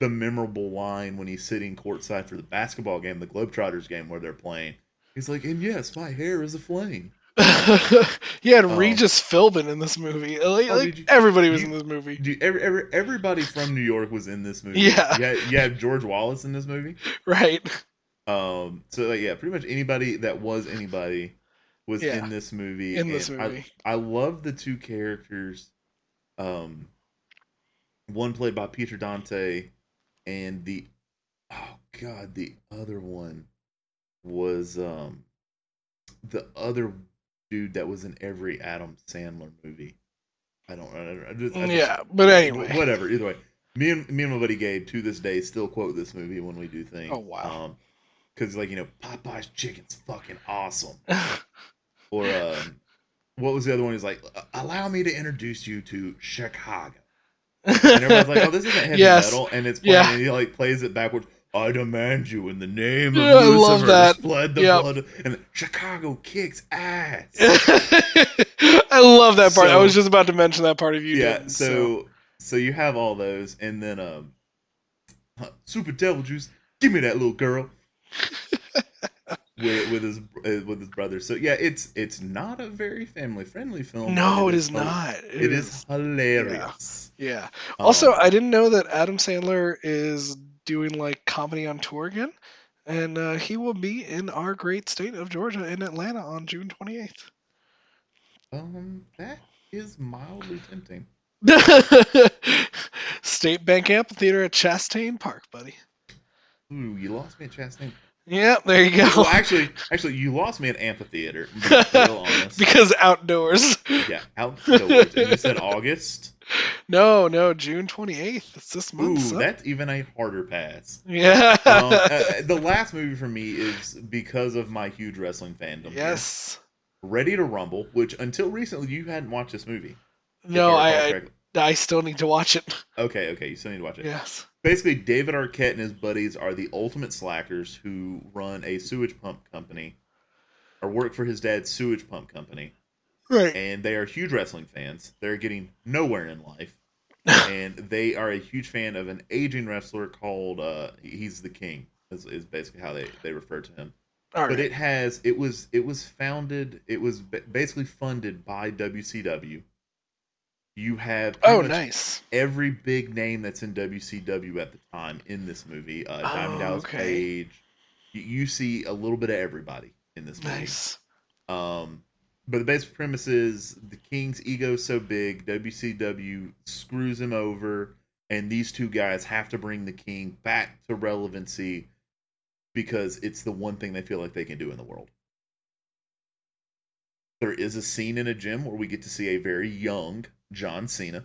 the memorable line when he's sitting courtside for the basketball game, the Globetrotters game where they're playing. He's like, "And yes, my hair is a flame." you had Oh. Regis Philbin in this movie. Like, Oh, like, you- everybody was you- in this movie. Dude, every, every, everybody from New York was in this movie. Yeah. you had, you had George Wallace in this movie. Right. Um, so like, yeah, pretty much anybody that was anybody was Yeah. in this movie. In this and I- movie. I, love the two characters. Um, one played by Peter Dante, and the oh god, the other one was um the other dude that was in every Adam Sandler movie. I don't. I, don't- I just, I just- yeah, but anyway. whatever. Either way, me and me and my buddy Gabe to this day still quote this movie when we do things. Oh, wow. Um, because like you know, Popeye's chicken's fucking awesome. Or um, what was the other one? He's like, allow me to introduce you to Chicago. And everybody's like, oh, this isn't heavy Yes. metal, and it's playing, Yeah. and he like plays it backwards. I demand you in the name of Yeah, I love that. spread the Yep. blood, and Chicago kicks ass. I love that part. I was just about to mention that part of you. yeah did, so so you have all those and then um super devil juice give me that little girl with, with his uh, with his brother so yeah it's it's not a very family friendly film no, it is not. it is hilarious Yeah. Um, Also, I didn't know that Adam Sandler is doing like comedy on tour again, and uh, he will be in our great state of Georgia in Atlanta on June 28th. um that is mildly tempting State Bank Amphitheater at Chastain Park, buddy. ooh you lost me at Chastain Yeah, there you go. well actually actually you lost me at amphitheater be because outdoors. yeah outdoors and you said august No, no, June 28th. It's this month. ooh that's even a harder pass yeah. um, uh, the last movie for me is because of my huge wrestling fandom. here. yes. Ready to Rumble, which until recently you hadn't watched this movie. No, I. I I still need to watch it. Okay, okay, you still need to watch it. Yes. Basically, David Arquette and his buddies are the ultimate slackers who run a sewage pump company, or work for his dad's sewage pump company, Right. and they are huge wrestling fans. They're getting nowhere in life, and they are a huge fan of an aging wrestler called uh, he's the King. Is, is basically how they, they refer to him. All right. but it has it was it was founded it was basically funded by WCW. You have oh, nice. every big name that's in WCW at the time in this movie. Uh, Diamond Oh, Dallas okay. Page. You, you see a little bit of everybody in this movie. Nice. Um, but the basic premise is the King's ego is so big, WCW screws him over, and these two guys have to bring the King back to relevancy because it's the one thing they feel like they can do in the world. There is a scene in a gym where we get to see a very young John Cena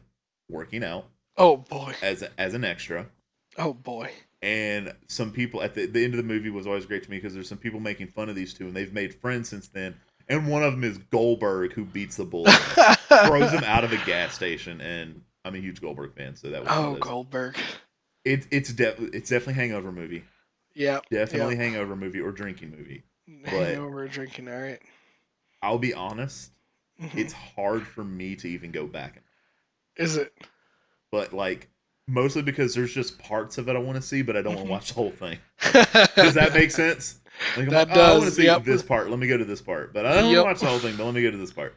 working out Oh boy. as a, as an extra. Oh boy. And some people at the, the end of the movie was always great to me because there's some people making fun of these two, and they've made friends since then. And one of them is Goldberg, who beats the bull, throws him out of a gas station. And I'm a huge Goldberg fan, so that was oh. Goldberg. It, it's de- it's definitely hangover movie, Yeah. definitely hangover movie or drinking movie. Hangover drinking. All right. I'll be honest, Mhm. it's hard for me to even go back, and Is it? but like mostly because there's just parts of it I want to see, but I don't want to watch the whole thing. Does that make sense? Like, That like, oh, I want to see yep. this part. Let me go to this part. But I don't Yep. watch the whole thing. But let me go to this part.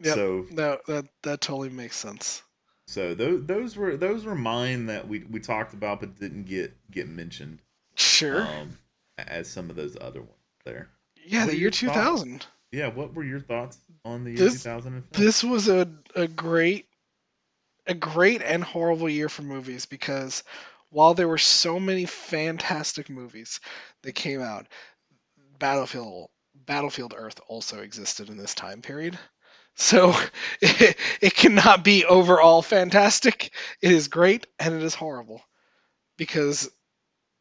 Yep. So, No, that that totally makes sense. so those those were those were mine that we we talked about but didn't get get mentioned. Sure. Um, as some of those other ones there. yeah, what the year 2000. Yeah. What were your thoughts on the year This- 2000? This was a a great a great and horrible year for movies because while there were so many fantastic movies that came out, Battlefield Battlefield Earth also existed in this time period. So it, it cannot be overall fantastic. It is great and it is horrible because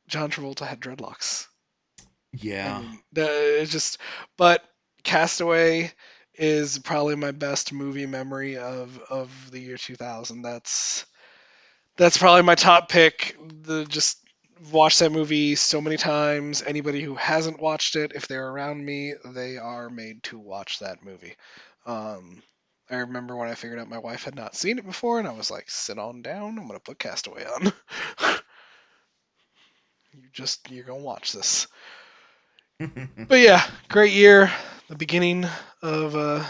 John Travolta had dreadlocks. yeah. And, just, but Castaway is probably my best movie memory of of the year 2000. That's that's probably my top pick. The just watched that movie so many times. Anybody who hasn't watched it, if they're around me, they are made to watch that movie. Um, I remember when I figured out my wife had not seen it before, and I was like, "Sit on down. I'm gonna put Castaway on. you just you're gonna watch this." But yeah, great year. The beginning of uh,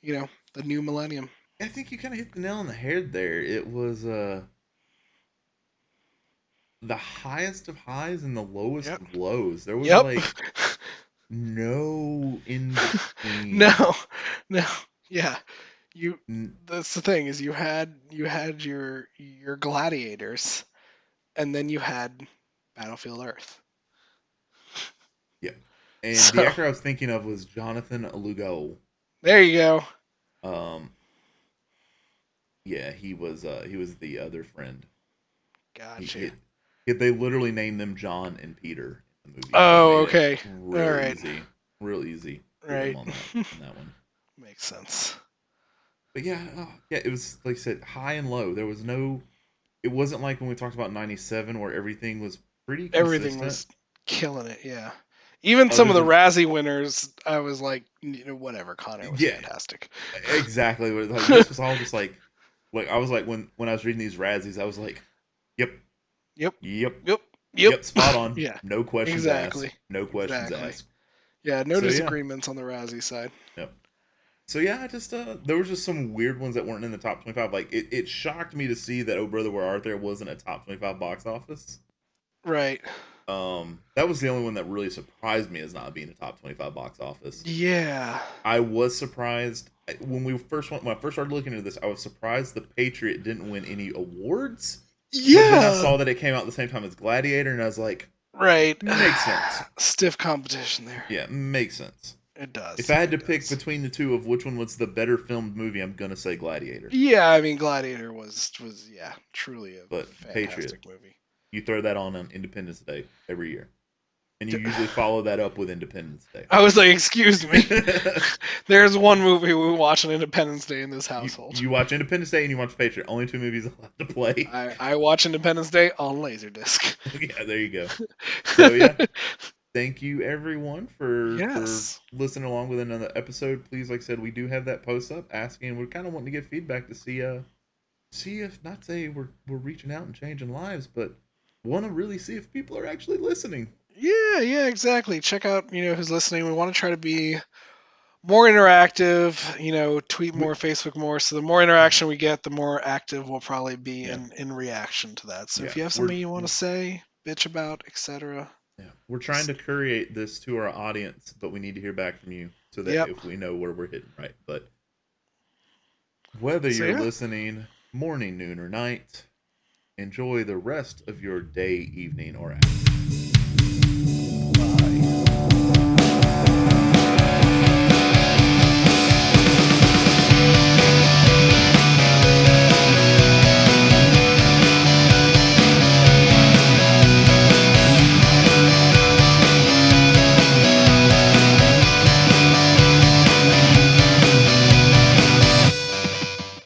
you know, the new millennium. I think you kind of hit the nail on the head there. It was uh the highest of highs and the lowest Yep. of lows. There was Yep. like no in between. no, no, yeah. You that's the thing is you had you had your your gladiators, and then you had Battlefield Earth. Yep. And So- the actor I was thinking of was Jonathan Loughran. There you go. Um, yeah, he was. Uh, he was the other friend. Gotcha. he- they literally named them John and Peter in the movie. Oh, okay. Real All right. easy. Real easy. Right. On that, on that one. Makes sense. But yeah, oh, yeah, it was like I said, high and low. There was no. It wasn't like when we talked about '97, where everything was pretty. Everything was killing it. Yeah. Even some of Other the Razzie winners, I was like, you know, whatever. Connor was Yeah. fantastic. exactly. Like this was all just like, like I was like when when I was reading these Razzies, I was like, yep, Yep. yep, Yep. yep, Yep. spot on. Yeah. no questions Exactly. asked. No questions Exactly. asked. Yeah. No So, yeah. disagreements on the Razzie side. Yep. So yeah, I just uh, there was just some weird ones that weren't in the top twenty-five. Like it, it shocked me to see that Oh Brother Where Art There wasn't a top twenty-five box office. Right. Um, that was the only one that really surprised me as not being a top twenty-five box office. Yeah. I was surprised when we first went, when I first started looking into this. I was surprised the Patriot didn't win any awards. Then I saw that it came out at the same time as Gladiator, and I was like, Right. makes sense. Stiff competition there. Yeah, makes sense. It does. If I had to It pick between the two of which one was the better filmed movie, I'm gonna say Gladiator. Yeah, I mean, Gladiator was was yeah, truly a But fantastic movie. You throw that on on Independence Day every year, and you usually follow that up with Independence Day. I was like, excuse me. There's one movie we watch on Independence Day in this you, household. you watch Independence Day and you watch Patriot. Only two movies allowed to play. I, I watch Independence Day on Laserdisc. yeah, there you go. So yeah, thank you everyone for, Yes. for listening along with another episode. Please, like I said, we do have that post up asking. We're kind of wanting to get feedback to see uh see if not say we're we're reaching out and changing lives, but want to really see if people are actually listening. Yeah, yeah, exactly. Check out, you know, who's listening. We want to try to be more interactive, you know, tweet more, Facebook more. So the more interaction we get, the more active we'll probably be Yeah. in, in reaction to that. So if you have something you want to say, bitch about, etc. Yeah, we're trying to curate this to our audience, but we need to hear back from you so that Yep. if we know where we're hitting right. But whether So, you're yeah. listening morning, noon, or night, enjoy the rest of your day, evening, or afternoon.